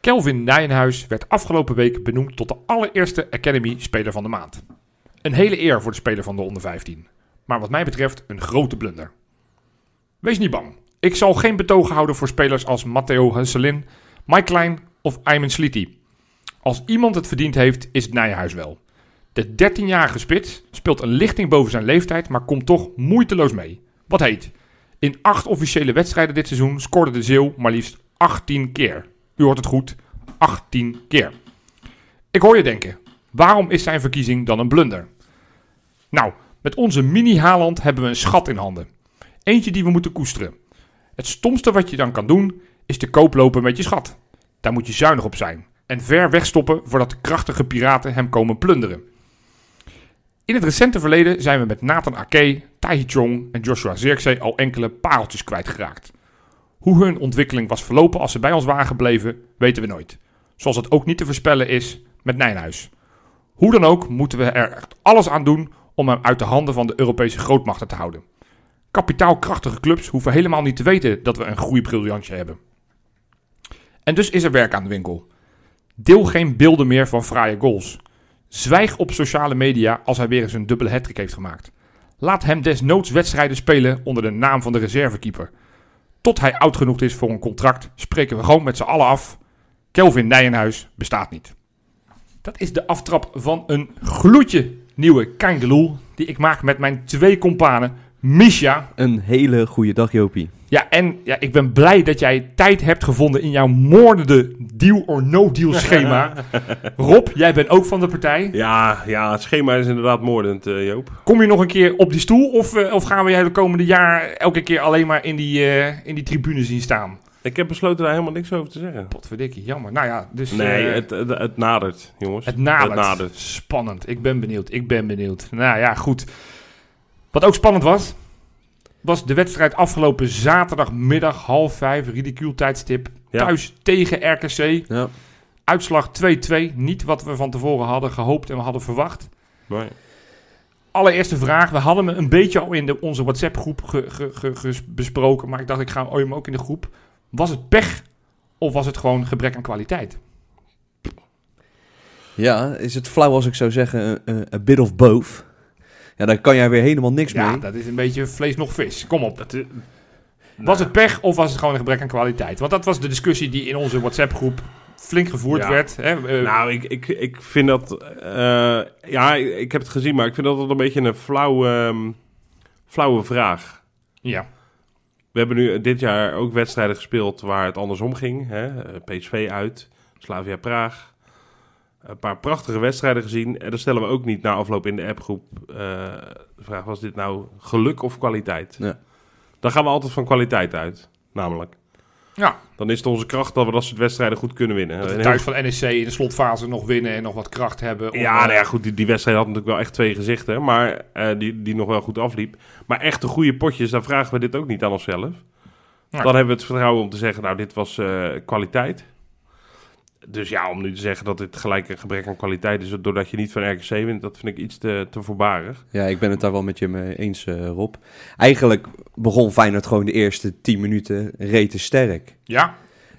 Kelvin Nijenhuis werd afgelopen week benoemd tot de allereerste Academy-speler van de maand. Een hele eer voor de speler van de onder 15. Maar wat mij betreft een grote blunder. Wees niet bang. Ik zal geen betogen houden voor spelers als Matteo Husselin, Mike Klein of Ayman Sliti. Als iemand het verdiend heeft, is het Nijenhuis wel. De 13-jarige spits speelt een lichting boven zijn leeftijd, maar komt toch moeiteloos mee. Wat heet? In acht officiële wedstrijden dit seizoen scoorde de Zeeuw maar liefst 18 keer. U hoort het goed, 18 keer. Ik hoor je denken, waarom is zijn verkiezing dan een blunder? Nou, met onze mini-Haaland hebben we een schat in handen. Eentje die we moeten koesteren. Het stomste wat je dan kan doen, is te koop lopen met je schat. Daar moet je zuinig op zijn. En ver wegstoppen voordat de krachtige piraten hem komen plunderen. In het recente verleden zijn we met Nathan Ake, Tai Chong en Joshua Zirkzee al enkele pareltjes kwijtgeraakt. Hoe hun ontwikkeling was verlopen als ze bij ons waren gebleven, weten we nooit. Zoals het ook niet te voorspellen is met Nijnhuis. Hoe dan ook moeten we er echt alles aan doen om hem uit de handen van de Europese grootmachten te houden. Kapitaalkrachtige clubs hoeven helemaal niet te weten dat we een groeibriljantje hebben. En dus is er werk aan de winkel. Deel geen beelden meer van fraaie goals. Zwijg op sociale media als hij weer eens een dubbele hattrick heeft gemaakt. Laat hem desnoods wedstrijden spelen onder de naam van de reservekeeper. Tot hij oud genoeg is voor een contract, spreken we gewoon met z'n allen af. Kelvin Nijenhuis bestaat niet. Dat is de aftrap van een gloedje nieuwe Kangeloel die ik maak met mijn twee companen Misha. Een hele goede dag, Jopie. Ja, en ja, ik ben blij dat jij tijd hebt gevonden in jouw moordende deal or no deal schema. Rob, jij bent ook van de partij. Ja, ja, het schema is inderdaad moordend, eh, Joop. Kom je nog een keer op die stoel of, eh, of gaan we jij de komende jaar elke keer alleen maar in die, eh, in die tribune zien staan? Ik heb besloten daar helemaal niks over te zeggen. Potverdikkie, jammer. Nou ja, dus... Nee, het, het, het nadert, jongens. Het nadert. Het nadert. Spannend. Ik ben benieuwd. Ik ben benieuwd. Nou ja, goed. Wat ook spannend was, was de wedstrijd afgelopen zaterdagmiddag half vijf, ridicule tijdstip, Ja. thuis tegen RKC. Ja. Uitslag 2-2. Niet wat we van tevoren hadden gehoopt en we hadden verwacht. Nee. Allereerste vraag. We hadden hem een beetje al in de, onze WhatsApp-groep ge- ge- ge- ges- besproken. Maar ik dacht, ik ga hem ook in de groep. Was het pech of was het gewoon gebrek aan kwaliteit? Ja, is het flauw als ik zou zeggen, eh, a bit of both? Ja, daar kan jij weer helemaal niks Ja, mee. dat is een beetje vlees nog vis. Kom op. Is- Was het pech of was het gewoon een gebrek aan kwaliteit? Want dat was de discussie die in onze WhatsApp-groep flink gevoerd Ja. werd. Hè? Eh, nou, ik, ik, ik vind dat... eh, ja, ik, ik heb het gezien, maar ik vind dat wel een beetje een flauwe, ehm, flauwe vraag. ja. We hebben nu dit jaar ook wedstrijden gespeeld waar het andersom ging. Hè? Eh, PSV uit, Slavia Praag. Een paar prachtige wedstrijden gezien. En dan stellen we ook niet na afloop in de appgroep eh, de vraag: was dit nou geluk of kwaliteit? Ja. Dan gaan we altijd van kwaliteit uit, namelijk. ja, Dan is het onze kracht dat we dat soort wedstrijden goed kunnen winnen. dat thuis van NEC in de slotfase nog winnen en nog wat kracht hebben. om, Ja, eh, nou ja, goed, die, die wedstrijd had natuurlijk wel echt twee gezichten, maar eh, die, die nog wel goed afliep. Maar echte goede potjes, dan vragen we dit ook niet aan onszelf. Nee. Dan hebben we het vertrouwen om te zeggen, nou, dit was eh, kwaliteit. Dus ja, om nu te zeggen dat dit gelijk een gebrek aan kwaliteit is, doordat je niet van RKC wint, dat vind ik iets te, te voorbarig. Ja, ik ben het daar wel met je mee eens, eh, Rob. Eigenlijk begon Feyenoord gewoon de eerste 10 minuten rete sterk. Ja,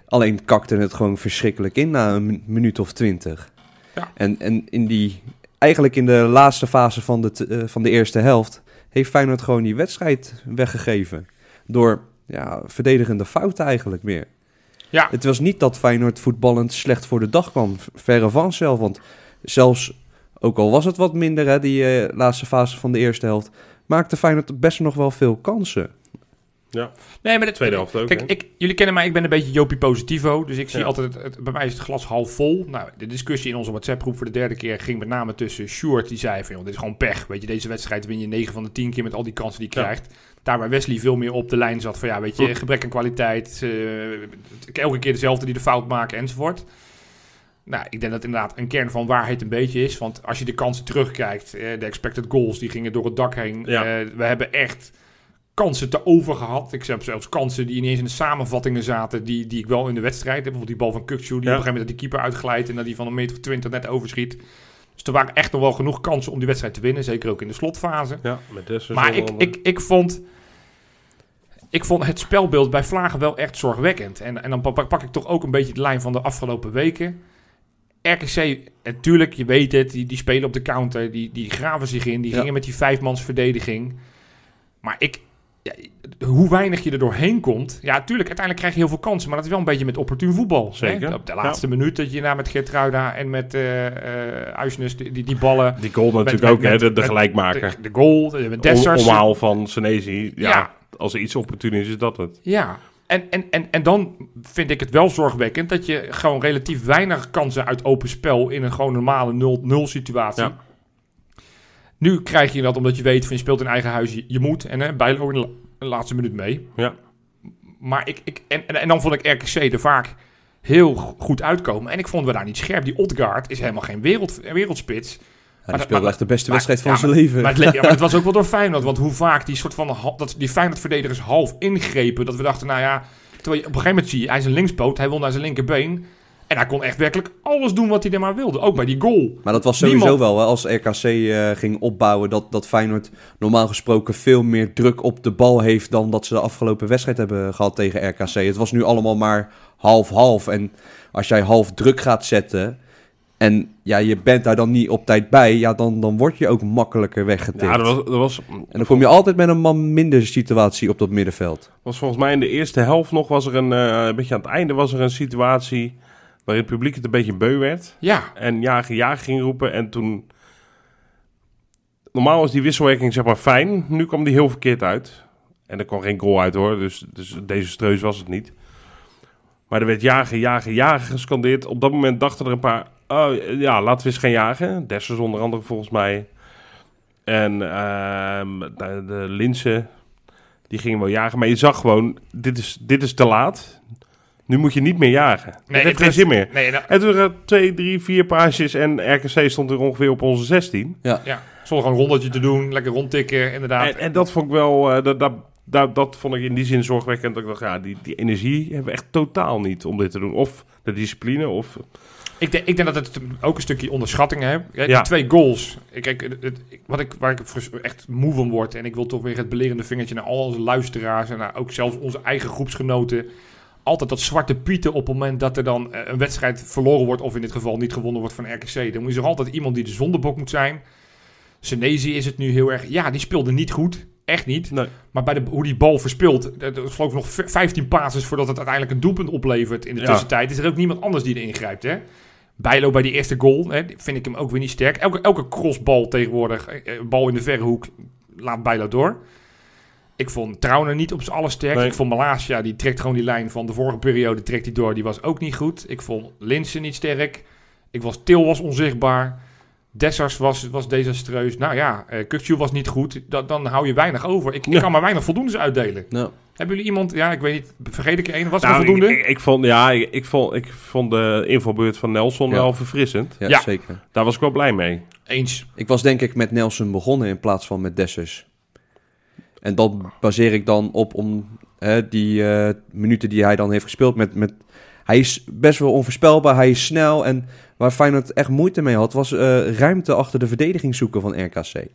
Alleen kakte het gewoon verschrikkelijk in na een mi- minuut of twintig. Ja. En, en in die, eigenlijk in de laatste fase van de, eh, van de eerste helft heeft Feyenoord gewoon die wedstrijd weggegeven. Door ja, verdedigende fouten eigenlijk meer. Ja. Het was niet dat Feyenoord voetballend slecht voor de dag kwam. Verre van zelf. Want zelfs, ook al was het wat minder, hè, die eh, laatste fase van de eerste helft, maakte Feyenoord best nog wel veel kansen. Ja, Nee, maar de tweede helft ook. Kijk, ik, jullie kennen mij, ik ben een beetje Jopie Positivo. Dus ik zie Ja. altijd, het, het- bij mij is het glas half vol. Nou, de discussie in onze WhatsApp-groep voor de derde keer ging met name tussen Sjoerd, die zei van, joh, dit is gewoon pech. Weet je, deze wedstrijd win je 9 van de 10 keer met al die kansen die je Ja. krijgt. Daar waar Wesley veel meer op de lijn zat van ja, weet je, gebrek aan kwaliteit. eh, elke keer dezelfde die de fout maken enzovoort. Nou, ik denk dat inderdaad een kern van waarheid een beetje is. Want als je de kansen terugkijkt, eh, de expected goals, die gingen door het dak heen. Ja. Eh, we hebben echt kansen te over gehad. Ik heb zelfs kansen die ineens in de samenvattingen zaten, die, die ik wel in de wedstrijd heb. Bijvoorbeeld die bal van Kukçu, die op een gegeven moment dat die keeper uitglijdt en dat die van een meter of twintig net overschiet. Dus er waren echt nog wel genoeg kansen om die wedstrijd te winnen, zeker ook in de slotfase. Ja, met Maar ik, ik, ik, vond, ik vond het spelbeeld bij Vlagen wel echt zorgwekkend. En, en dan pak, pak ik toch ook een beetje de lijn van de afgelopen weken. RKC, natuurlijk, je weet het, die, die spelen op de counter, die, die graven zich in, die Ja. gingen met die vijfmans verdediging. Maar ik, ja, hoe weinig je er doorheen komt. Ja, tuurlijk, uiteindelijk krijg je heel veel kansen, maar dat is wel een beetje met opportun voetbal. hè? Zeker, Op de laatste minuut dat je na met Gertruida en met eh eh Uisnes die, die, die ballen... Die goal natuurlijk met- ook, hè, de, de gelijkmaker. De, de goal, de, de Om, Dessers. omhaal van Senezi. Ja, Ja. als er iets opportun is, is dat het. Ja, en, en, en, en dan vind ik het wel zorgwekkend dat je gewoon relatief weinig kansen uit open spel in een gewoon normale 0-0 situatie. Ja. Nu krijg je dat omdat je weet van je speelt in eigen huis, je, je moet. En hè, Bijlo in de, la- de laatste minuut mee. Ja. Maar ik, ik, en, en, en dan vond ik RKC er vaak heel goed uitkomen. En ik vond we daar niet scherp. Die Odgaard is helemaal geen wereld, wereldspits. Hij dat- speelde maar- echt de beste maar- wedstrijd van ja, zijn maar- leven. Maar het, le- ja, maar het was ook wel door Feyenoord. Want hoe vaak die soort van dat, die Feyenoord-verdedigers half ingrepen. Dat we dachten, nou ja... Terwijl je op een gegeven moment zie je, hij is een linkspoot. Hij wil naar zijn linkerbeen. En hij kon echt werkelijk alles doen wat hij er maar wilde. Ook bij die goal. Maar dat was sowieso Niemand- wel, hè, als RKC eh, ging opbouwen, dat, dat Feyenoord normaal gesproken veel meer druk op de bal heeft dan dat ze de afgelopen wedstrijd hebben gehad tegen RKC. Het was nu allemaal maar half-half. En als jij half druk gaat zetten en ja, je bent daar dan niet op tijd bij, ja, dan, dan word je ook makkelijker weggetikt. Ja, dat was, dat was, En dan kom je altijd met een man minder situatie op dat middenveld. was volgens mij in de eerste helft nog, was er een, eh, een beetje aan het einde, was er een situatie waarin het publiek het een beetje beu werd. Ja, En jagen, jagen ging roepen. En toen... Normaal is die wisselwerking zeg maar fijn. Nu kwam die heel verkeerd uit. En er kwam geen goal uit hoor. Dus, dus deze streus was het niet. Maar er werd jagen, jagen, jagen gescandeerd. Op dat moment dachten er een paar... Oh, ja, laten we eens gaan jagen. Dessers onder andere volgens mij. En ehm, de, de Linsen, die gingen wel jagen. Maar je zag gewoon, dit is, dit is te laat. Nu moet je niet meer jagen. Nee, het heeft geen zin meer. nee, nou, En toen waren het twee, drie, vier paasjes en RKC stond er ongeveer op onze 16. ja. Zonder gewoon een rondetje te doen. Lekker rondtikken, inderdaad. En, en dat vond ik wel, eh, dat, dat, dat, dat vond ik in die zin zorgwekkend. Dat ik dacht, ja, die, die energie hebben we echt totaal niet om dit te doen. Of de discipline, of... Ik, denk, ik denk dat het ook een stukje onderschatting heeft. Ja, die Ja. twee goals. Ik, kijk, het, wat ik, waar ik echt moe van word. En ik wil toch weer het belerende vingertje naar al onze luisteraars. En naar ook zelfs onze eigen groepsgenoten. Altijd dat zwarte pieten op het moment dat er dan eh, een wedstrijd verloren wordt. Of in dit geval niet gewonnen wordt van RKC. Dan moet je er altijd iemand die de zondebok moet zijn. Senezi is het nu heel erg. Ja, die speelde niet goed. Echt niet. Nee. Maar bij de, hoe die bal verspeelt, er er is geloof ik nog v- 15 passes voordat het uiteindelijk een doelpunt oplevert in de Ja. tussentijd. Is er ook niemand anders die erin grijpt, hè? Bijlo bij die eerste goal, hè, vind ik hem ook weer niet sterk. Elke, elke crossbal tegenwoordig, eh, eh, bal in de verre hoek, laat Bijlo door. Ik vond Trauner niet op z'n allersterk. Nee. Ik vond Malasia, die trekt gewoon die lijn van de vorige periode, trekt hij door. Die was ook niet goed. Ik vond Linsen niet sterk. Ik was, Til was onzichtbaar. Dessers was, was desastreus. Nou ja, uh, was niet goed. Da- dan hou je weinig over. Ik, ik Ja. kan maar weinig voldoendes uitdelen. Nou, Hebben jullie iemand, ja, ik weet niet, vergeet ik er een, was er Nou, een voldoende? ik, ik, ik vond, ja, ik, ik vond, ik vond de invalbeurt van Nelson Ja. wel verfrissend. ja, Ja. zeker. Daar was ik wel blij mee. Eens. Ik was denk ik met Nelson begonnen in plaats van met Dessers. En dat baseer ik dan op om hè, die eh, minuten die hij dan heeft gespeeld. Met, met, hij is best wel onvoorspelbaar, hij is snel. En waar Feyenoord echt moeite mee had, was eh, ruimte achter de verdediging zoeken van RKC.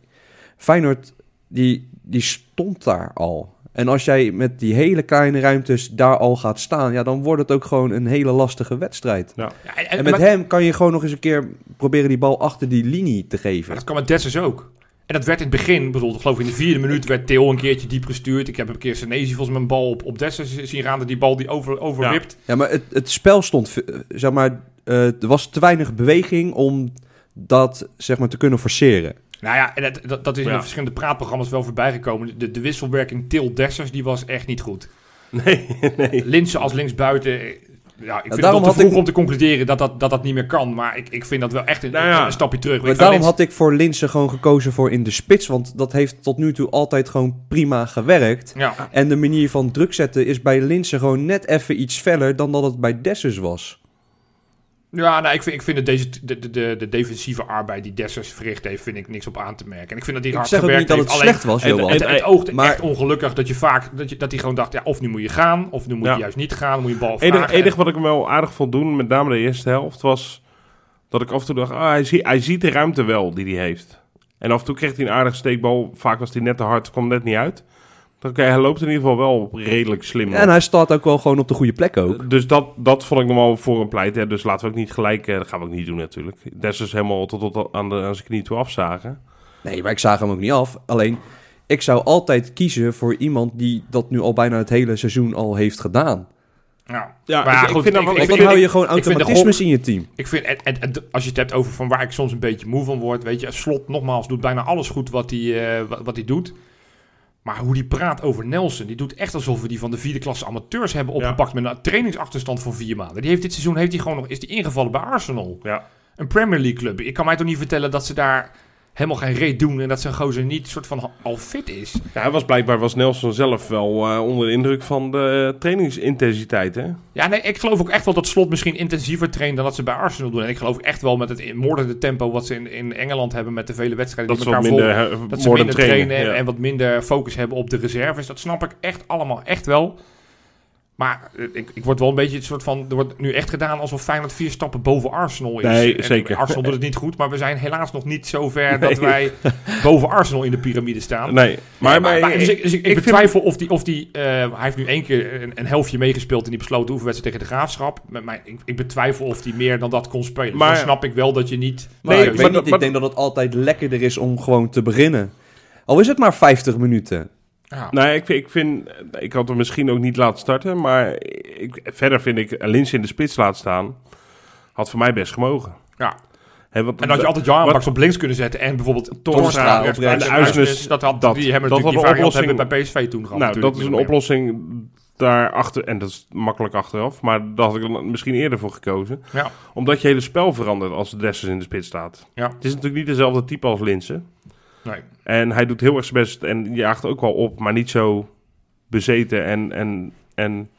Feyenoord, die, die stond daar al. En als jij met die hele kleine ruimtes daar al gaat staan, ja, dan wordt het ook gewoon een hele lastige wedstrijd. Ja, en, En met maar- hem kan je gewoon nog eens een keer proberen die bal achter die linie te geven. Maar dat kan met Dessers ook. En dat werd in het begin, bijvoorbeeld, geloof ik in de vierde minuut, werd Theo een keertje diep gestuurd. Ik heb een keer Senezi volgens mij een bal op, op Dessers zien gaan, dat die bal die over, overwipt. Ja, maar het, het spel stond, eh, zeg maar, eh, er was te weinig beweging om dat, zeg maar, te kunnen forceren. Nou ja, en dat, dat, dat is in Ja. de verschillende praatprogramma's wel voorbij gekomen. De, de wisselwerking Til Dessers, die was echt niet goed. Nee, nee. Linsen als linksbuiten, eh, ja, ik vind daarom het te had vroeg ik- om te concluderen dat dat, dat dat niet meer kan. Maar ik, ik vind dat wel echt een, Nou ja. een stapje terug. Maar daarom had ik voor Linse gewoon gekozen voor in de spits. Want dat heeft tot nu toe altijd gewoon prima gewerkt. Ja, En de manier van druk zetten is bij Linse gewoon net even iets feller dan dat het bij Dessus was. Ja nou, ik vind, ik vind dat deze, de, de, de, de defensieve arbeid die Dessers verricht heeft, vind ik niks op aan te merken. En ik vind dat hij Ik hard zeg ook gewerkt niet dat het heeft. Alleen, slecht was, en- Johan. het, het oogt maar- echt ongelukkig dat je vaak dat, je, dat hij gewoon dacht, ja, of nu moet je gaan, of nu moet Ja. je juist niet gaan, dan moet je bal Het enige, vragen. enige wat ik hem wel aardig vond doen, met name de eerste helft, was dat ik af en toe dacht, ah, hij, zie, hij ziet de ruimte wel die hij heeft. En af en toe kreeg hij een aardige steekbal. Vaak was hij net te hard, kwam net niet uit. Oké, hij loopt in ieder geval wel redelijk slim. En hij staat ook wel gewoon op de goede plek ook. Dus dat, dat vond ik wel voor een pleit. Hè. Dus laten we ook niet gelijk... eh, dat gaan we ook niet doen natuurlijk. Des is helemaal tot, tot aan, de, aan zijn knie toe afzagen. Nee, maar ik zag hem ook niet af. Alleen, ik zou altijd kiezen voor iemand die dat nu al bijna het hele seizoen al heeft gedaan. Ja. Ja, Maar ik- ja, ik goed, vind dat ik- wel- Want ik dan vind- hou je gewoon automatismes in je team. Ik vind, en, en, en als je het hebt over van waar ik soms een beetje moe van word, weet je, Slot nogmaals doet bijna alles goed wat hij, eh, wat, wat hij doet. Maar hoe die praat over Nelson, die doet echt alsof we die van de vierde klasse amateurs hebben Ja. opgepakt met een trainingsachterstand van vier maanden. Die heeft dit seizoen heeft hij gewoon nog, is die ingevallen bij Arsenal. Ja. Een Premier League club. Ik kan mij toch niet vertellen dat ze daar helemaal geen reet doen en dat zijn gozer niet soort van al fit is. Ja, hij was blijkbaar was Nelson zelf wel eh, onder de indruk van de trainingsintensiteit. Hè? Ja, nee, ik geloof ook echt wel dat Slot misschien intensiever traint dan dat ze bij Arsenal doen. En ik geloof echt wel met het moordende tempo wat ze in, in Engeland hebben met de vele wedstrijden Dat die elkaar minder, volgen. eh, Dat ze minder trainen, ja. en wat minder focus hebben op de reserves. Dat snap ik echt allemaal echt wel. Maar eh, ik, ik word wel een beetje het soort van... Er wordt nu echt gedaan alsof Feyenoord vier stappen boven Arsenal is. Nee, En zeker. Arsenal doet het niet goed, maar we zijn helaas nog niet zo ver dat wij boven Arsenal in de piramide staan. Nee, maar, Maar, maar, dus ik, dus ik, ik ik betwijfel of die... Of die eh, hij heeft nu één keer een, een helftje meegespeeld in die besloten oefenwedstrijd tegen de Graafschap. Met mij, ik, ik betwijfel of hij meer dan dat kon spelen. Dus Maar- dan snap ik wel dat je niet... Maar Nee, ik maar weet dat- niet, maar- ik denk dat het altijd lekkerder is om gewoon te beginnen. Al is het maar 50 minuten. Nee, ik, ik vind... Ik had hem misschien ook niet laten starten. Maar ik, verder vind ik Lins in de spits laten staan... Had voor mij best gemogen. Ja. En dat je altijd Baks op links kunnen zetten en bijvoorbeeld Torstra op rechts En Uisnes, dat had, dat- die hebben dat natuurlijk die hebben oplossing- bij PSV toen gehad. Nou, dat is een meer. oplossing daarachter. En dat is makkelijk achteraf. Maar daar had ik dan misschien eerder voor gekozen. Ja. Omdat je hele spel verandert als de Dessers in de spits staat. Ja. Het is natuurlijk niet dezelfde type als Linsen. Nee. En hij doet heel erg zijn best en jaagt ook wel op, maar niet zo bezeten en, en, en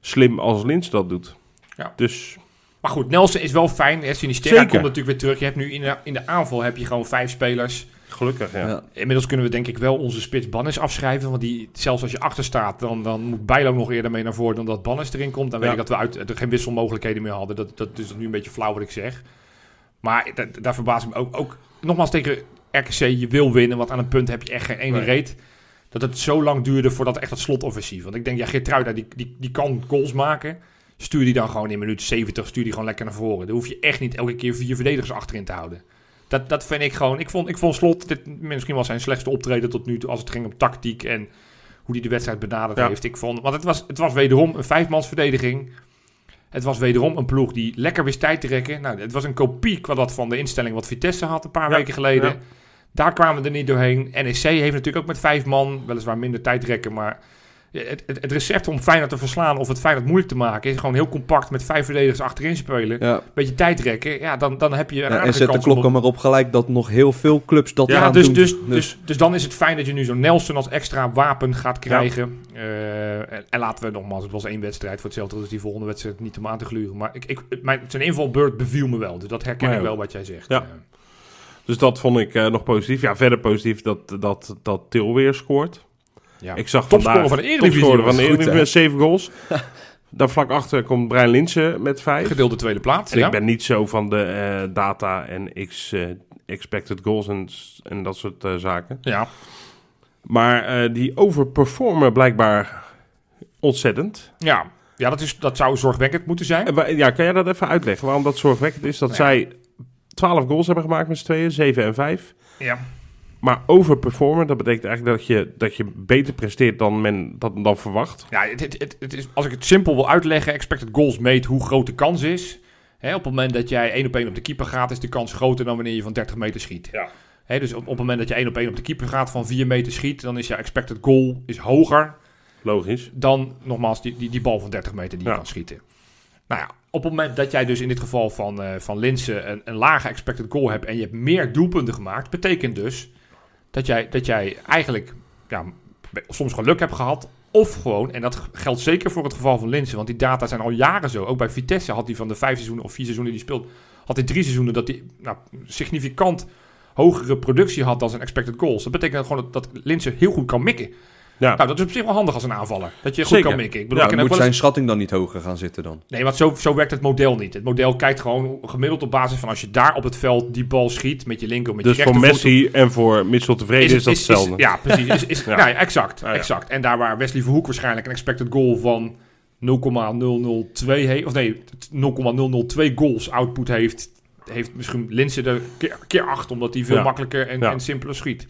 slim als Lins dat doet. Ja. Dus Maar goed, Nelson is wel fijn. hè, Sinisterra Zeker. komt natuurlijk weer terug. Je hebt nu in de, in de aanval heb je gewoon vijf spelers. gelukkig, ja. Ja. Inmiddels kunnen we denk ik wel onze spits Bannis afschrijven. Want die, zelfs als je achter staat, dan, dan moet Bijlo nog eerder mee naar voren dan dat Bannis erin komt. Dan weet ik dat we uit, er geen wisselmogelijkheden meer hadden. Dat, dat is nu een beetje flauw wat ik zeg. Maar dat, daar verbaas ik me ook, ook. Nogmaals tegen RKC, je wil winnen. Want aan een punt heb je echt geen ene Nee. reet. Dat het zo lang duurde voordat echt dat slotoffensief. Want ik denk, ja, Geertruida, die, die, die kan goals maken. Stuur die dan gewoon in minuut 70, stuur die gewoon lekker naar voren. Dan hoef je echt niet elke keer vier verdedigers achterin te houden. Dat, dat vind ik gewoon. Ik vond, ik vond Slot dit misschien wel zijn slechtste optreden tot nu toe. Als het ging om tactiek en hoe hij de wedstrijd benaderd Ja. heeft. Ik vond, want het was, het was wederom een vijfmansverdediging. Het was wederom een ploeg die lekker wist tijd te rekken. Nou, het was een kopie qua dat van de instelling wat Vitesse had een paar Ja, weken geleden. ja. Daar kwamen we er niet doorheen. NEC heeft natuurlijk ook met vijf man, weliswaar minder tijd rekken, maar het, het, het recept om Feyenoord te verslaan of het Feyenoord moeilijk te maken is gewoon heel compact met vijf verdedigers achterin spelen. Ja. Beetje tijd rekken, ja, dan, dan heb je een Ja, en zet de kans om klok er maar op gelijk dat nog heel veel clubs dat ja, gaan dus, doen. dus, dus, dus dan is het fijn dat je nu zo'n Nelson als extra wapen gaat Ja. krijgen. Eh, en, en laten we nogmaals, het was één wedstrijd. Voor hetzelfde is die volgende wedstrijd niet om aan te gluren. Maar ik, ik, mijn, zijn invalbeurt beviel me wel. Dus dat herken ik wel wat jij zegt. Ja. Eh, Dus dat vond ik eh, nog positief. Ja, verder positief dat, dat, dat Til weer scoort. ja. Ik zag vandaag... van de Eredivisie, van de Eredivisie met zeven goals. Daar vlak achter komt Brian Linsen met vijf. Gedeelde tweede plaats. En ja. ik ben niet zo van de eh, data en x eh, expected goals en, en dat soort zaken. ja. Maar die overperformen blijkbaar ontzettend. Ja. Ja, dat, is, dat zou zorgwekkend moeten zijn. Ja, kan jij dat even uitleggen? Waarom dat zorgwekkend is? Dat Ja. zij 12 goals hebben gemaakt met z'n tweeën, 7 en 5. Ja. Maar overperformen, dat betekent eigenlijk dat je, dat je beter presteert dan men dat dan verwacht. Ja, het, het, het, is, als ik het simpel wil uitleggen, expected goals meet hoe groot de kans is. Hè, op het moment dat jij één op één op de keeper gaat, is de kans groter dan wanneer je van 30 meter schiet. Ja. Hè, dus op, op het moment dat je één op één op de keeper gaat van 4 meter schiet, dan is jouw expected goal is hoger Logisch. dan nogmaals die, die, die bal van 30 meter die je kan schieten. Nou ja, op het moment dat jij dus in dit geval van, eh van Linsen een, een lage expected goal hebt en je hebt meer doelpunten gemaakt, betekent dus dat jij, dat jij eigenlijk ja, soms geluk hebt gehad. Of gewoon, en dat geldt zeker voor het geval van Linsen, want die data zijn al jaren zo. Ook bij Vitesse had hij van de vijf seizoenen of vier seizoenen die speelt, had hij drie seizoenen dat hij nou, significant hogere productie had dan zijn expected goals. Dat betekent gewoon dat, dat Linsen heel goed kan mikken. Ja. Nou, dat is op zich wel handig als een aanvaller. Dat je goed Zeker. kan mikken. Ik bedoel, Ja, ik Moet zijn eens- schatting dan niet hoger gaan zitten dan? Nee, want zo, zo werkt het model niet. Het model kijkt gewoon gemiddeld op basis van als je daar op het veld die bal schiet met je linker met Dus je voor rechtervoet. Messi en voor Mitchell tevreden is, dat hetzelfde. ja, precies. Is, is, Ja. Nou ja, exact, Ah, ja. exact. En daar waar Wesley Verhoek waarschijnlijk een expected goal van 0,002 heeft, of nee, 0,002 goals output heeft, heeft misschien Linsen er keer, keer 8, omdat hij veel Ja. makkelijker en, Ja. en simpeler schiet.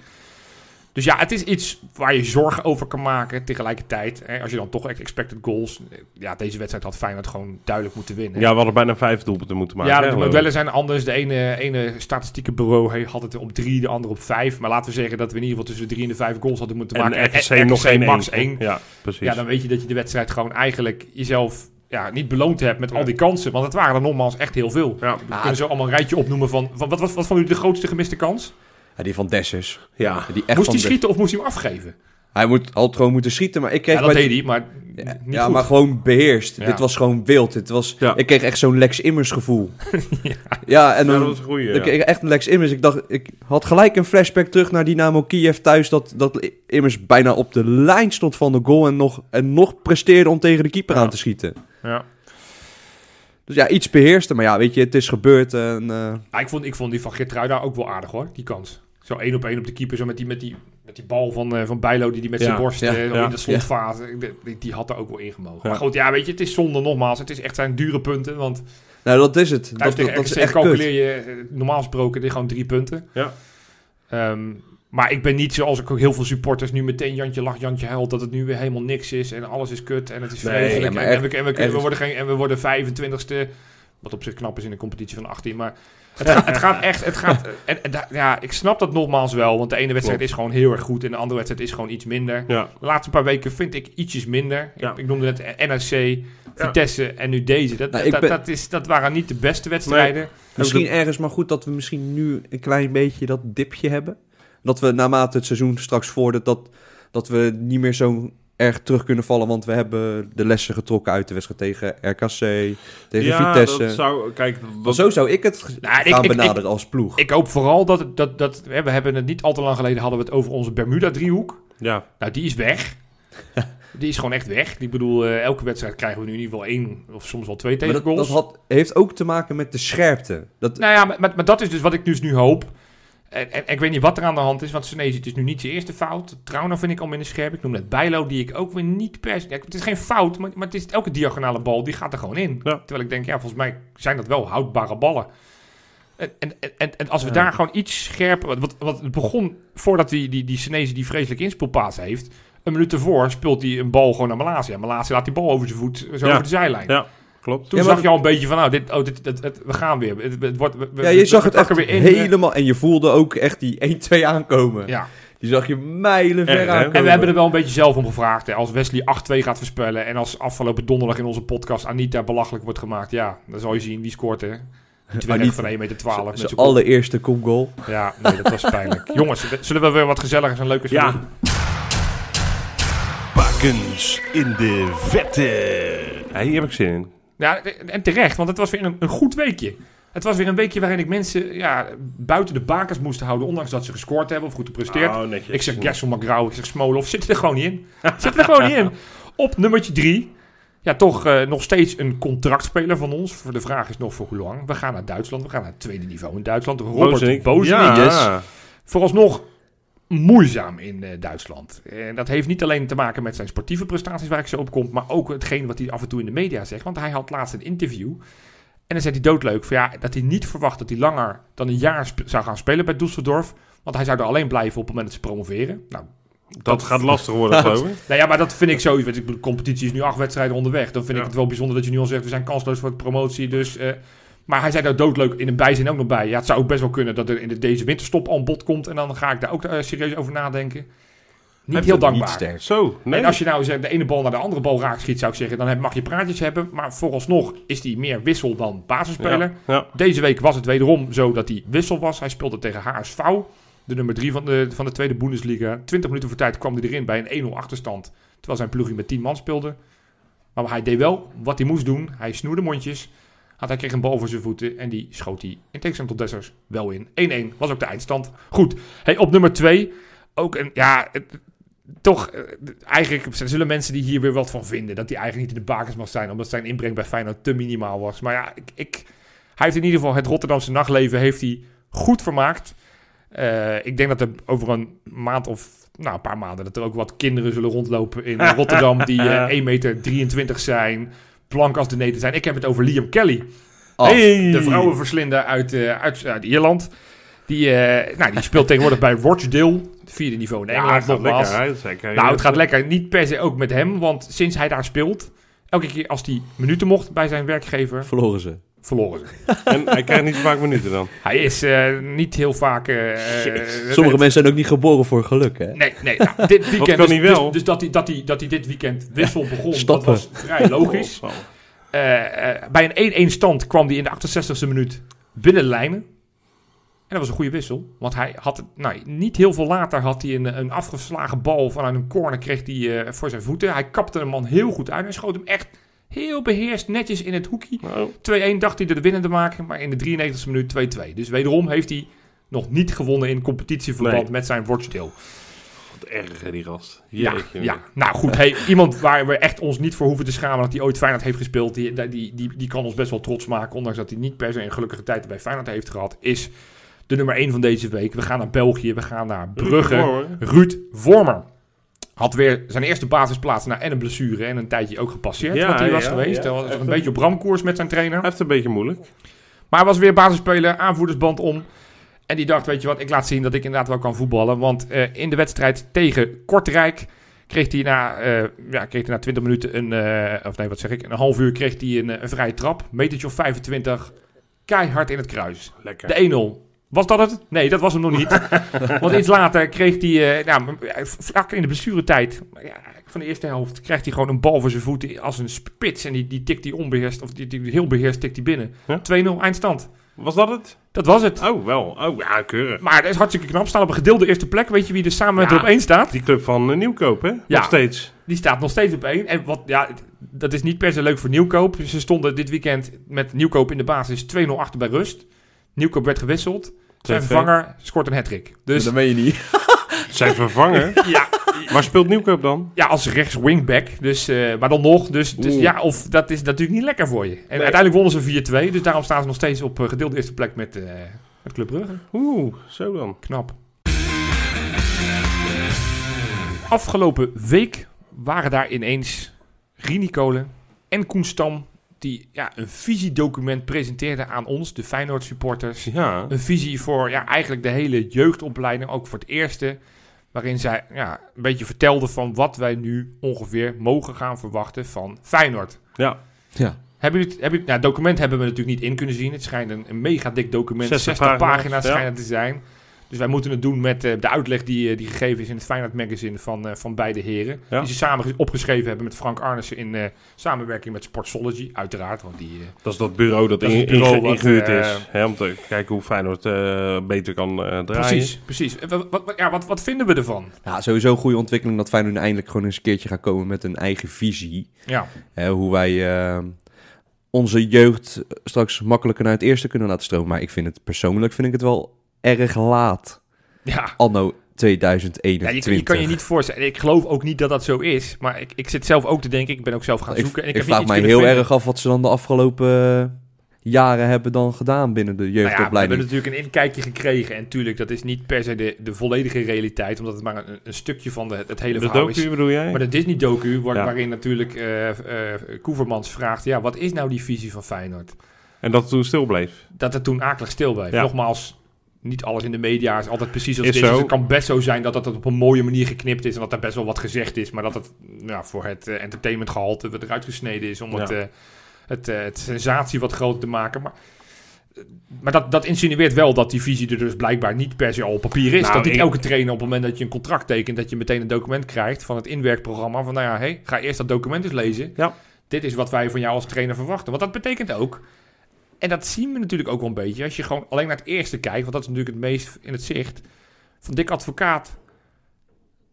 Dus ja, het is iets waar je zorgen over kan maken tegelijkertijd. Hè, als je dan toch expected goals... Ja, deze wedstrijd had Feyenoord gewoon duidelijk moeten winnen. Ja, we hadden bijna vijf doelpunten moeten maken. Ja, de modellen zijn anders. De ene, ene statistieke bureau had het op drie, de andere op vijf. Maar laten we zeggen dat we in ieder geval tussen de drie en de vijf goals hadden moeten maken. En RKC, RKC nog geen max één. één. Ja, precies. Ja, dan weet je dat je de wedstrijd gewoon eigenlijk jezelf ja, niet beloond hebt met al die kansen. Want het waren er nogmaals echt heel veel. ja. We kunnen zo allemaal een rijtje opnoemen van... van wat, wat, wat vond u de grootste gemiste kans? Ja, die van Dessers. ja. Die echt moest hij schieten of moest hij hem afgeven? Hij moet, had gewoon moeten schieten, maar ik kreeg Ja, dat deed hij, maar Ja, niet ja goed. maar gewoon beheerst. Ja. Dit was gewoon wild. Dit was, Ja. Ik kreeg echt zo'n Lex Immers gevoel. Ja. ja. en dan dat was een goeie. ik kreeg echt een Lex Immers. Ik dacht, ik had gelijk een flashback terug naar Dynamo Kiev thuis. Dat, dat Immers bijna op de lijn stond van de goal en nog, en nog presteerde om tegen de keeper aan te schieten. Ja. Dus ja, iets beheerste. Maar ja, weet je, het is gebeurd. En, eh, ik, vond, ik vond die van Geertruida ook wel aardig hoor, die kans. Zo één op één op de keeper, zo met die, met die, met die bal van, eh, van Bijlo die die met Ja, zijn borst ja, eh, in de slotfase. Die, die had er ook wel ingemogen. Maar goed, ja, weet je, het is zonde nogmaals. Het is echt zijn dure punten, want nou, dat is het. Dat, dat, dat is echt calculeer je eh, normaal gesproken dit gewoon drie punten. Ja. Ehm, maar ik ben niet zoals ik ook heel veel supporters nu meteen Jantje lacht, Jantje huilt, dat het nu weer helemaal niks is en alles is kut en het is Nee, vreselijk. ja, maar en, echt- en we, en we, echt- we worden geen, en we worden 25ste, wat op zich knap is in een competitie van 18, maar het, gaat, het gaat echt, het gaat, en, en da- ja, ik snap dat nogmaals wel, want de ene wedstrijd Klopt. is gewoon heel erg goed en de andere wedstrijd is gewoon iets minder. Ja. De laatste paar weken vind ik ietsjes minder. Ja. Ik, ik noemde het NRC, Vitesse en nu deze. Dat, Nou, dat, ben- dat, is, dat waren niet de beste wedstrijden. Misschien ergens maar goed dat we misschien nu een klein beetje dat dipje hebben. Dat we naarmate het seizoen straks vordert, dat, dat we niet meer zo erg terug kunnen vallen. Want we hebben de lessen getrokken uit de wedstrijd tegen RKC, tegen ja, Vitesse. dat zou... Kijk, wat, Zo zou ik het Nou, gaan ik- benaderen als ploeg. Ik hoop vooral dat, dat, dat we hebben het niet al te lang geleden hadden we het over onze Bermuda-driehoek. ja, Nou, die is weg. die is gewoon echt weg. Ik bedoel, eh, elke wedstrijd krijgen we nu in ieder geval één of soms wel twee maar dat, tegengoals. dat had, heeft ook te maken met de scherpte. Dat, Nou ja, maar, maar, maar dat is dus wat ik dus nu hoop. En, en, en ik weet niet wat er aan de hand is, want Senezi, het is nu niet zijn eerste fout. Trouwner vind ik al minder scherp. Ik noem net Bijlo, die ik ook weer niet per se... ja, Het is geen fout, maar, maar het is elke diagonale bal, die gaat er gewoon in. Ja. Terwijl ik denk, ja, volgens mij zijn dat wel houdbare ballen. En, en, en, en als we Ja. daar gewoon iets scherper... Want, want het begon voordat die, die, die Senezi die vreselijk inspeelpaas heeft... Een minuut ervoor speelt hij een bal gewoon naar Malasia. Malasia laat die bal over zijn voet, zo Ja. over de zijlijn. ja, klopt. Toen Ja, zag je al een beetje van, nou, dit, oh, dit, we gaan weer. Het, het wordt, we, ja, je we- zag we het echt weer in. helemaal... En je voelde ook echt die 1-2 aankomen. Ja. Die zag je mijlen ver aankomen. En we hebben er wel een beetje zelf om gevraagd. Hè. Als Wesley 8-2 gaat voorspellen en als afgelopen donderdag in onze podcast Anita belachelijk wordt gemaakt. Ja, dan zal je zien wie scoort hè. Die Anita. van 1,12 meter. Zijn met zijn allereerste kopgoal. kop. Ja, nee, dat was pijnlijk. Jongens, zullen we weer wat gezelligers en leukers Ja. doen? Bakens in de vette. Ja, hier heb ik zin in. Ja, en terecht, want het was weer een, een goed weekje. Het was weer een weekje waarin ik mensen ja, buiten de bakens moest houden, ondanks dat ze gescoord hebben of goed gepresteerd. Oh. Ik zeg Gerson McGraw, ik zeg Smolov, zitten er gewoon niet in. zitten er gewoon niet in. Op nummertje drie, ja, toch eh, nog steeds een contractspeler van ons. Voor de vraag is nog voor hoe lang. We gaan naar Duitsland, we gaan naar het tweede niveau in Duitsland. Robert Bozenik. Ja. vooralsnog moeizaam in eh, Duitsland. En dat heeft niet alleen te maken met zijn sportieve prestaties waar ik zo op kom, maar ook hetgeen wat hij af en toe in de media zegt. Want hij had laatst een interview en dan zei hij doodleuk van, ja, dat hij niet verwacht dat hij langer dan een jaar zou gaan spelen bij Düsseldorf. Want hij zou er alleen blijven op het moment dat ze promoveren. Nou, Dat gaat lastig worden, geloof ik. nou ja, maar dat vind ik sowieso. De competitie is nu acht wedstrijden onderweg. Dan vind Ja. ik het wel bijzonder dat je nu al zegt... we zijn kansloos voor de promotie. Dus, eh, maar hij zei daar doodleuk in een bijzin ook nog bij. Ja, het zou ook best wel kunnen dat er in de, deze winterstop al een bod komt... en dan ga ik daar ook eh, serieus over nadenken. niet heel dankbaar. Niet. Zo, nee. En als je nou zeg, de ene bal naar de andere bal raakt schiet, zou ik zeggen, dan heb- mag je praatjes hebben. Maar vooralsnog is hij meer wissel dan basisspeler. Ja, ja. Deze week was het wederom zo dat hij wissel was. Hij speelde tegen HSV, de nummer 3 van de, van de tweede Bundesliga. 20 minuten voor tijd kwam hij erin bij een 1-0 achterstand. Terwijl zijn ploegje met 10 man speelde. Maar hij deed wel wat hij moest doen. Hij snoerde mondjes. Hij kreeg een bal voor zijn voeten en die schoot hij in tegenstelling tot Dessers wel in. 1-1 was ook de eindstand. Goed, hey, op nummer 2 ook een, ja, het- toch, eh, eigenlijk zullen mensen die hier weer wat van vinden. Dat hij eigenlijk niet in de bakens mag zijn, omdat zijn inbreng bij Feyenoord te minimaal was. Maar ja, ik, ik, hij heeft in ieder geval het Rotterdamse nachtleven heeft hij goed vermaakt. Eh, ik denk dat er over een maand of nou, een paar maanden... dat er ook wat kinderen zullen rondlopen in Rotterdam... die eh 1 meter 23 zijn, blank als de neten zijn. Ik heb het over Liam Kelly. Oh, Hey. De vrouwenverslinder uit, eh, uit, uit Ierland. Die, eh, nou, die speelt tegenwoordig bij Rochdale. Het vierde niveau in Ja, Engeland gaat nogmaals. lekker. Zeker. Nou, het gaat lekker. Niet per se ook met hem. Want sinds hij daar speelt... Elke keer als hij minuten mocht bij zijn werkgever... verloren ze. Verloren ze. En hij krijgt niet zo vaak minuten dan. Hij is eh, niet heel vaak... eh, eh, Sommige mensen zijn ook niet geboren voor geluk, hè? Nee, nee. Nou, dit weekend... kan dus, wel? Dus, dus dat, hij, dat, hij, dat hij dit weekend wissel begon... Stappen. Dat was vrij logisch. Oh, Eh, eh, bij een 1-1 stand kwam hij in de 68e minuut binnen lijnen. En dat was een goede wissel. Want hij had, het- nou, niet heel veel later had hij een, een afgeslagen bal vanuit een corner kreeg hij, eh, voor zijn voeten. Hij kapte een man heel goed uit en schoot hem echt heel beheerst netjes in het hoekje. Nou, 2-1 dacht hij de winnende te maken, maar in de 93e minuut 2-2. Dus wederom heeft hij nog niet gewonnen in competitieverband Nee. met zijn Rochdale. wat erg, hè, die gast. Ja, ja, nou goed. Hey, iemand waar we echt ons niet voor hoeven te schamen dat hij ooit Feyenoord heeft gespeeld, die, die, die, die kan ons best wel trots maken, ondanks dat hij niet per se een gelukkige tijd bij Feyenoord heeft gehad, is de nummer 1 van deze week. We gaan naar België, we gaan naar Brugge. Ruud Vormer. Had weer zijn eerste basisplaats na en een blessure en een tijdje ook gepasseerd Ja, wat hij was ja, geweest. Hij was een een- beetje op ramkoers met zijn trainer. Hij heeft een beetje moeilijk. Maar hij was weer basisspeler, aanvoerdersband om. En die dacht, weet je wat, ik laat zien dat ik inderdaad wel kan voetballen. Want eh, in de wedstrijd tegen Kortrijk kreeg hij na, eh, ja, kreeg hij na 20 minuten een, eh, of nee, wat zeg ik, een half uur kreeg hij een, een vrije trap. Metertje of 25, keihard in het kruis. Lekker. De 1-0. Was dat het? Nee, dat was hem nog niet. Want iets later kreeg hij, nou, vlak in de blessuretijd, ja, van de eerste helft, krijgt hij gewoon een bal voor zijn voeten als een spits. En die, die tikt hij onbeheerst, of die, die heel beheerst tikt hij binnen. Ja. 2-0 eindstand. Was dat het? Dat was het. Oh, wel. Oh, ja, keurig. Maar dat is hartstikke knap. Staan op een gedeelde eerste plek. Weet je wie er samen met Ja. op één staat? Die club van eh, Nieuwkoop, hè? Ja. Nog steeds. Die staat nog steeds op één. En wat, ja, dat is niet per se leuk voor Nieuwkoop. Ze stonden dit weekend met Nieuwkoop in de basis 2-0 achter bij rust. Nieuwkoop werd gewisseld. Zijn vervanger scoort een hat-trick. Dus Dat meen je niet. Zijn vervangen. ja, Waar speelt Nieuwkoop dan? ja, als rechts wingback. Dus, eh, maar dan nog. Dus, dus ja, of dat is natuurlijk niet lekker voor je. En uiteindelijk wonnen ze 4-2. Dus daarom staan ze nog steeds op eh, gedeelde eerste plek met, eh met Club Brugge. Oeh, zo dan. Knap. Afgelopen week waren daar ineens Rini Kolen en Koen Stam... die ja, een visiedocument presenteerden aan ons, de Feyenoord supporters. Ja. Een visie voor ja, eigenlijk de hele jeugdopleiding, ook voor het eerste... waarin zij ja, een beetje vertelden van wat wij nu ongeveer mogen gaan verwachten van Feyenoord. Ja. Ja. Hebben jullie, het- hebben jullie, nou, het document hebben we natuurlijk niet in kunnen zien. Het schijnt een, een mega dik document, 60, 60 pagina's, pagina's, te zijn. Dus wij moeten het doen met eh, de uitleg die, eh, die gegeven is in het Feyenoord magazine van, eh, van beide heren. Ja. Die ze samen ge- opgeschreven hebben met Frank Arnissen in eh, samenwerking met Sportsology, uiteraard. Want die, Dat is dat bureau dat, Dat in, bureau ingehuurd eh, is. Hè, om te kijken hoe Feyenoord eh beter kan eh, draaien. precies, precies. Wat, wat, ja, wat, wat vinden we ervan? Ja, sowieso een goede ontwikkeling dat Feyenoord eindelijk gewoon eens een keertje gaat komen met een eigen visie. Ja, Hè, hoe wij onze jeugd straks makkelijker naar het eerste kunnen laten stromen. Maar ik vind het persoonlijk vind ik het wel erg laat. ja. Anno Ja, 2021. je, je kan je niet voorstellen. Ik geloof ook niet dat dat zo is. Maar ik, ik zit zelf ook te denken. Ik ben ook zelf gaan ik, zoeken. En ik, ik heb vraag niet mij heel erg af wat ze dan de afgelopen eh, jaren hebben dan gedaan binnen de Nou ja, we hebben jeugdopleiding. natuurlijk een inkijkje gekregen. En natuurlijk, dat is niet per se de, de volledige realiteit. Omdat het maar een, een stukje van de, het hele De verhaal is. docu bedoel jij? Maar de Disney-docu, waar- Ja. waarin natuurlijk eh eh, Koevermans vraagt... Ja, wat is nou die visie van Feyenoord? En dat het toen stil bleef. Dat het toen akelig stil bleef. Ja. Nogmaals, niet alles in de media is altijd precies als Is zo. Dus het kan best zo zijn dat dat op een mooie manier geknipt is... en dat er best wel wat gezegd is... maar dat het ja, voor het eh, entertainmentgehalte wat eruit gesneden is... om Ja. het, eh, het, eh, het sensatie wat groter te maken. Maar maar dat, dat insinueert wel dat die visie er dus blijkbaar niet per se al op papier is. Nou, dat niet ik- elke trainer op het moment dat je een contract tekent, dat je meteen een document krijgt van het inwerkprogramma. Van nou ja, hey, ga eerst dat document eens lezen. Ja. Dit is wat wij van jou als trainer verwachten. Want dat betekent ook, en dat zien we natuurlijk ook wel een beetje, als je gewoon alleen naar het eerste kijkt, want dat is natuurlijk het meest in het zicht, van Dick Advocaat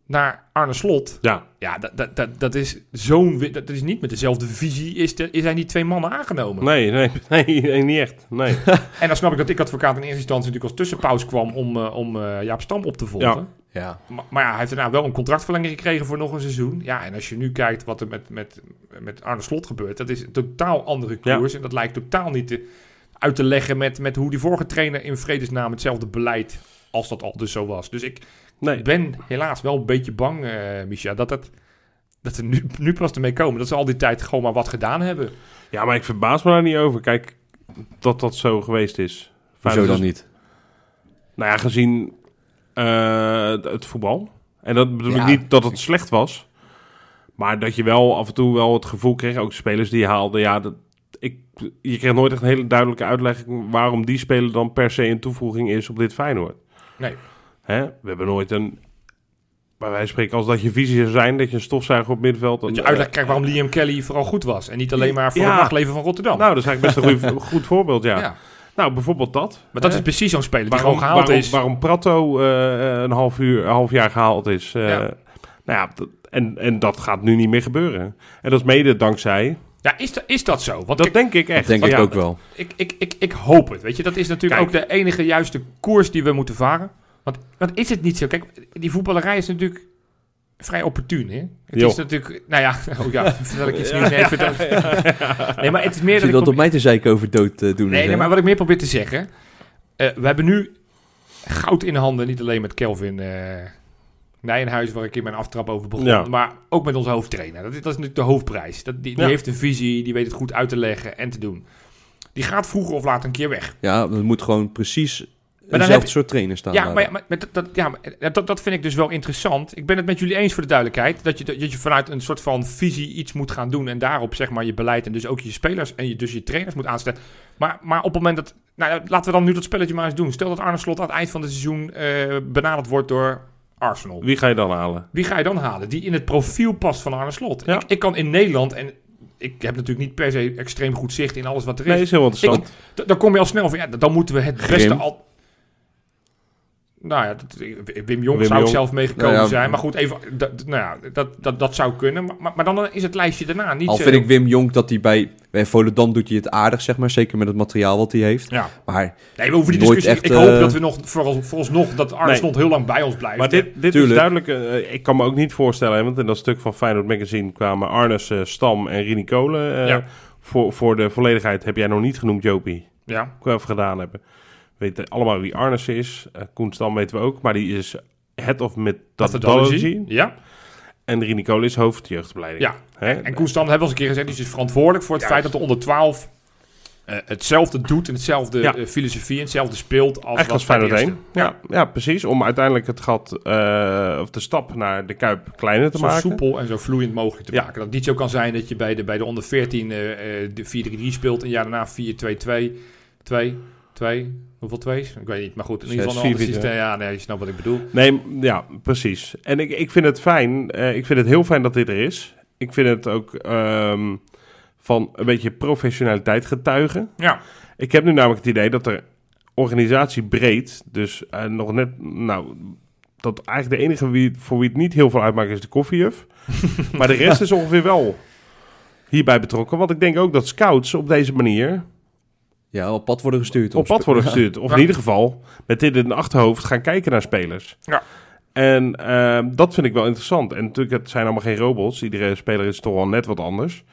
naar Arne Slot. Ja, Ja, dat, dat, dat, dat is zo'n. Dat is niet met dezelfde visie. Is, de, is hij die twee mannen aangenomen? nee, nee, nee, nee, niet echt. Nee. En dan snap ik dat ik advocaat in eerste instantie natuurlijk als tussenpauze kwam om, eh, om eh, Jaap Stam op te volgen. Ja. Ja. Maar, maar ja, hij heeft daarna wel een contractverlenging gekregen voor nog een seizoen. Ja, en als je nu kijkt wat er met, met, met Arne Slot gebeurt, dat is een totaal andere Ja. koers. En dat lijkt totaal niet te, uit te leggen met, met hoe die vorige trainer in vredesnaam hetzelfde beleid, als dat al dus zo was. Dus ik nee. ben helaas wel een beetje bang, eh Micha, dat het... Dat ze nu, nu pas ermee komen. Dat ze al die tijd gewoon maar wat gedaan hebben. Ja, maar ik verbaas me daar niet over. Kijk, dat dat zo geweest is. Hoezo Feyenoord dan niet? Nou ja, gezien het voetbal. En dat bedoel Ja. ik niet dat het slecht was. Maar dat je wel af en toe wel het gevoel kreeg, ook de spelers die je haalde, ja, dat, ik, je kreeg nooit echt een hele duidelijke uitlegging waarom die speler dan per se een toevoeging is op dit Feyenoord. Nee. Hè? We hebben nooit een, wijze van spreken, als dat je visie zou zijn, dat je een stofzuiger op middenveld... Dat je uitleg krijgt waarom Liam Kelly vooral goed was. En niet alleen maar voor Ja. het nachtleven van Rotterdam. Nou, dat is eigenlijk best een goed, goed voorbeeld, ja. ja. Nou, bijvoorbeeld dat. Maar dat Hè? is precies zo'n speler die waarom, gewoon gehaald waarom, is. Waarom Prato eh, een, half uur, een half jaar gehaald is. eh, Ja. Nou ja, dat- en, en dat gaat nu niet meer gebeuren. En dat is mede dankzij... Ja, is, dat- is dat zo? Want Dat denk ik echt. Dat denk Want ik ja, ook wel. ik, ik, ik, ik hoop het. Weet je, dat is natuurlijk Kijk. ook de enige juiste koers die we moeten varen. Want, want is het niet zo? Kijk, die voetballerij is natuurlijk vrij opportun, hè? Het Jo. is natuurlijk... Nou ja, oh ja, vertel ik iets nieuws. Nee, vertel- nee, maar het is meer Zit dat ik... dat op mij te zeiken over dood eh, doen? Nee, nee, maar wat ik meer probeer te zeggen... eh, we hebben nu goud in handen, niet alleen met Kelvin eh Nijenhuis, waar ik in mijn aftrap over begon, Ja. maar ook met onze hoofdtrainer. Dat is, dat is natuurlijk de hoofdprijs. Dat, die die Ja. heeft een visie, die weet het goed uit te leggen en te doen. Die gaat vroeger of later een keer weg. Ja, het moet gewoon precies dan heb je- soort trainer staan. Ja, maar, maar, maar dat, dat, ja, maar dat, dat vind ik dus wel interessant. Ik ben het met jullie eens voor de duidelijkheid. Dat je, dat je vanuit een soort van visie iets moet gaan doen. En daarop zeg maar je beleid en dus ook je spelers en je, dus je trainers moet aanstellen. Maar, maar op het moment dat... Nou, laten we dan nu dat spelletje maar eens doen. Stel dat Arne Slot aan het eind van het seizoen eh, benaderd wordt door Arsenal. Wie ga je dan halen? Wie ga je dan halen? Die in het profiel past van Arne Slot. Ja. Ik, ik kan in Nederland... En ik heb natuurlijk niet per se extreem goed zicht in alles wat er is. Nee, is heel interessant. D- dan kom je al snel van, ja, dan moeten we het beste al... Nou ja, dat, Wim Jong Wim zou ik Jong. zelf meegekomen Nou ja, zijn. Maar goed, even, dat, nou ja, dat, dat, dat zou kunnen. Maar, maar, dan is het lijstje daarna niet Al zo... vind ik Wim Jong dat hij bij, bij Volendam doet hij het aardig, zeg maar. Zeker met het materiaal wat hij heeft. Ja, Maar nee, we hoeven die discussie... echt, ik hoop eh, dat we nog, voorals, vooralsnog, dat Arne Nee. Slot heel lang bij ons blijft. Maar dit, dit is duidelijk... eh, ik kan me ook niet voorstellen, hè, want in dat stuk van Feyenoord Magazine kwamen Arnes, eh, Stam en Rini Kolen. eh, Ja. voor, voor de volledigheid heb jij nog niet genoemd, Jopie. Ja, Ik even gedaan hebben. We weten allemaal wie Arnes is. Eh Koen Stam weten we ook, maar die is head of methodology. Ja, En Rini Kolen is hoofd jeugdopleiding. ja. Hè? En Koen Stam hebben we al eens een keer gezegd, die is dus verantwoordelijk voor het Juist. feit dat de onder 12 eh, hetzelfde doet en hetzelfde Ja. eh, filosofie en hetzelfde speelt als Eigenlijk als Feyenoord 1. eerste. Ja, ja, precies. Om uiteindelijk het gat, eh, of de stap naar de Kuip kleiner te zo maken. soepel en zo vloeiend mogelijk te Ja. maken. Dat het niet zo kan zijn dat je bij de, bij de onder 14 eh, eh, de 4-3-3 speelt en jaar daarna 4-2-2, 2, 2, hoeveel twee's? Ik weet niet, maar goed, in ieder geval een ander systeem. Ja, nee, je snapt wat ik bedoel. Nee, ja, precies. En ik, ik vind het fijn. eh, ik vind het heel fijn dat dit er is. Ik vind het ook ehm, van een beetje professionaliteit getuigen. Ja, Ik heb nu namelijk het idee dat er organisatie breed, dus eh, nog net, nou, dat eigenlijk de enige wie, voor wie het niet heel veel uitmaakt is de koffiejuf. maar de rest is ongeveer wel hierbij betrokken. Want ik denk ook dat scouts op deze manier ja, op pad worden gestuurd. op pad worden gestuurd. Of Ja. in ieder geval met dit in het achterhoofd gaan kijken naar spelers. Ja. En ehm, dat vind ik wel interessant. En natuurlijk, het zijn allemaal geen robots. Iedere speler is toch wel net wat anders.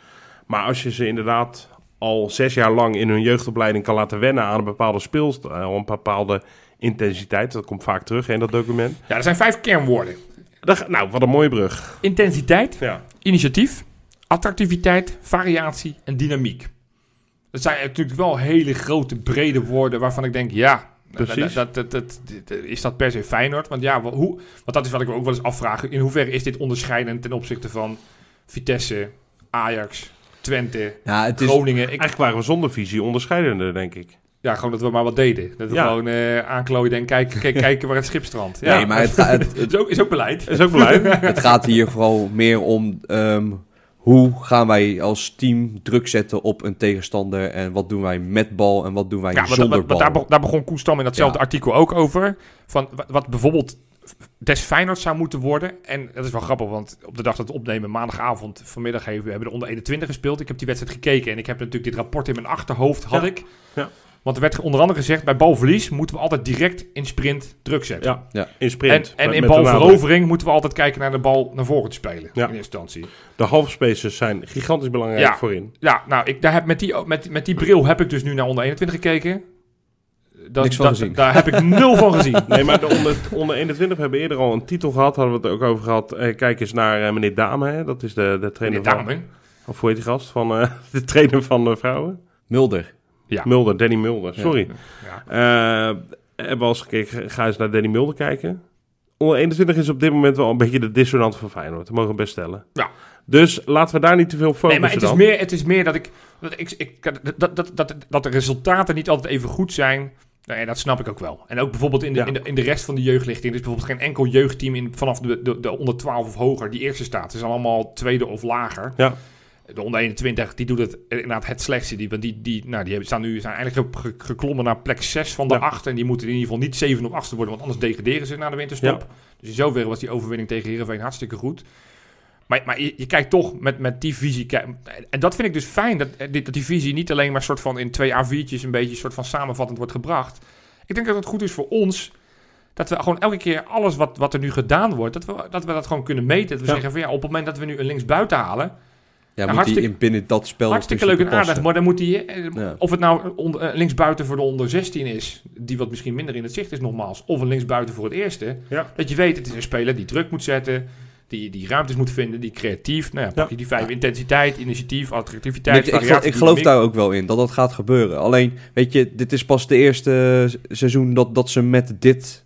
Maar als je ze inderdaad al zes jaar lang in hun jeugdopleiding kan laten wennen aan een bepaalde speelstijl, een bepaalde intensiteit, dat komt vaak terug hè, in dat document. ja er zijn vijf kernwoorden. Nou, wat een mooie brug. Intensiteit, Ja. initiatief, attractiviteit, variatie en dynamiek. Dat zijn natuurlijk wel hele grote, brede woorden waarvan ik denk, ja, Precies. Dat, dat, dat, dat- is dat per se Feyenoord? Want ja, hoe, want dat is wat ik me ook wel eens afvraag. In hoeverre is dit onderscheidend ten opzichte van Vitesse, Ajax, Twente, Ja, het is, Groningen? Ik, Eigenlijk waren we zonder visie onderscheidender, denk ik. Ja, gewoon dat we maar wat deden. Dat we Ja. gewoon eh aanklooiden en kijken, kijk, kijken waar het schip strandt. Ja. Nee, maar het, ga- het, het, is, ook, is ook beleid. Is ook beleid. het gaat hier vooral meer om ehm, hoe gaan wij als team druk zetten op een tegenstander en wat doen wij met bal en wat doen wij Ja, zonder want bal. daar, be- daar begon Koestam in datzelfde Ja. artikel ook over. Van wat, bijvoorbeeld des Feyenoord zou moeten worden. En dat is wel grappig, want op de dag dat we het opnemen, maandagavond, vanmiddag hebben we hebben de onder 21 gespeeld. Ik heb die wedstrijd gekeken en ik heb natuurlijk dit rapport in mijn achterhoofd, had Ja. ik. Ja. Want er werd onder andere gezegd, bij balverlies moeten we altijd direct in sprint druk zetten. Ja, Ja. in sprint. En, en met- in balverovering moeten we altijd kijken naar de bal naar voren te spelen. Ja. In eerste instantie. De halfspaces zijn gigantisch belangrijk Ja. voorin. Ja, nou, ik, daar heb met, die, met, met die bril heb ik dus nu naar onder 21 gekeken. Dat, Niks van dat- gezien. Daar heb ik nul van gezien. Nee, maar de onder, onder 21 hebben eerder al een titel gehad. Hadden we het ook over gehad. Eh, kijk eens naar eh, meneer Dame. Hè? Dat is de, de trainer Meneer van... Dame. Of hoe heet die gast? Van, eh, de trainer van de vrouwen. Mulder. Ja. Mulder, Danny Mulder. Sorry. Ja. Eh, hebben we al eens gekeken. Ga eens naar Danny Mulder kijken. Onder 21 is op dit moment wel een beetje de dissonant van Feyenoord. Dat mogen we best stellen. Ja. Dus laten we daar niet te veel op focussen Nee, maar het is, meer, het is meer dat ik... Dat, ik, ik dat, dat, dat, dat de resultaten niet altijd even goed zijn... Nee, dat snap ik ook wel. En ook bijvoorbeeld in de, Ja. in de, in de rest van de jeugdlichting. Er is bijvoorbeeld geen enkel jeugdteam in, vanaf de, de, de onder 12 of hoger die eerste staat. Ze zijn allemaal tweede of lager. Ja. De onder 21, die doet het inderdaad het slechtste. Die, want die, die, nou, die staan nu zijn eigenlijk ge- geklommen naar plek 6 van de Ja. 8. En die moeten in ieder geval niet 7 of 8 worden, want anders degraderen ze na de winterstop. Dus in zoverre was die overwinning tegen Heerenveen hartstikke goed. Maar, maar je, je kijkt toch met, met die visie. En dat vind ik dus fijn, dat, dat die visie niet alleen maar soort van in twee A4'tjes een beetje soort van samenvattend wordt gebracht. Ik denk dat het goed is voor ons dat we gewoon elke keer alles wat, wat er nu gedaan wordt, dat we, dat we dat gewoon kunnen meten. Dat we Ja. zeggen van ja, op het moment dat we nu een linksbuiten halen, Ja, moet hartstikke- die in binnen dat spel hartstikke leuk en aardig, maar dan moet die, eh, Ja. of het nou onder, eh, linksbuiten voor de onder 16 is, die wat misschien minder in het zicht is nogmaals, of een linksbuiten voor het eerste, Ja. dat je weet, het is een speler die druk moet zetten, die, die ruimtes moet vinden, die creatief, nou ja, pak Ja. je die vijf, intensiteit, initiatief, attractiviteit, Ik, ik, ik geloof daar ook wel in, dat dat gaat gebeuren. Alleen, weet je, dit is pas de eerste s- seizoen dat, dat ze met dit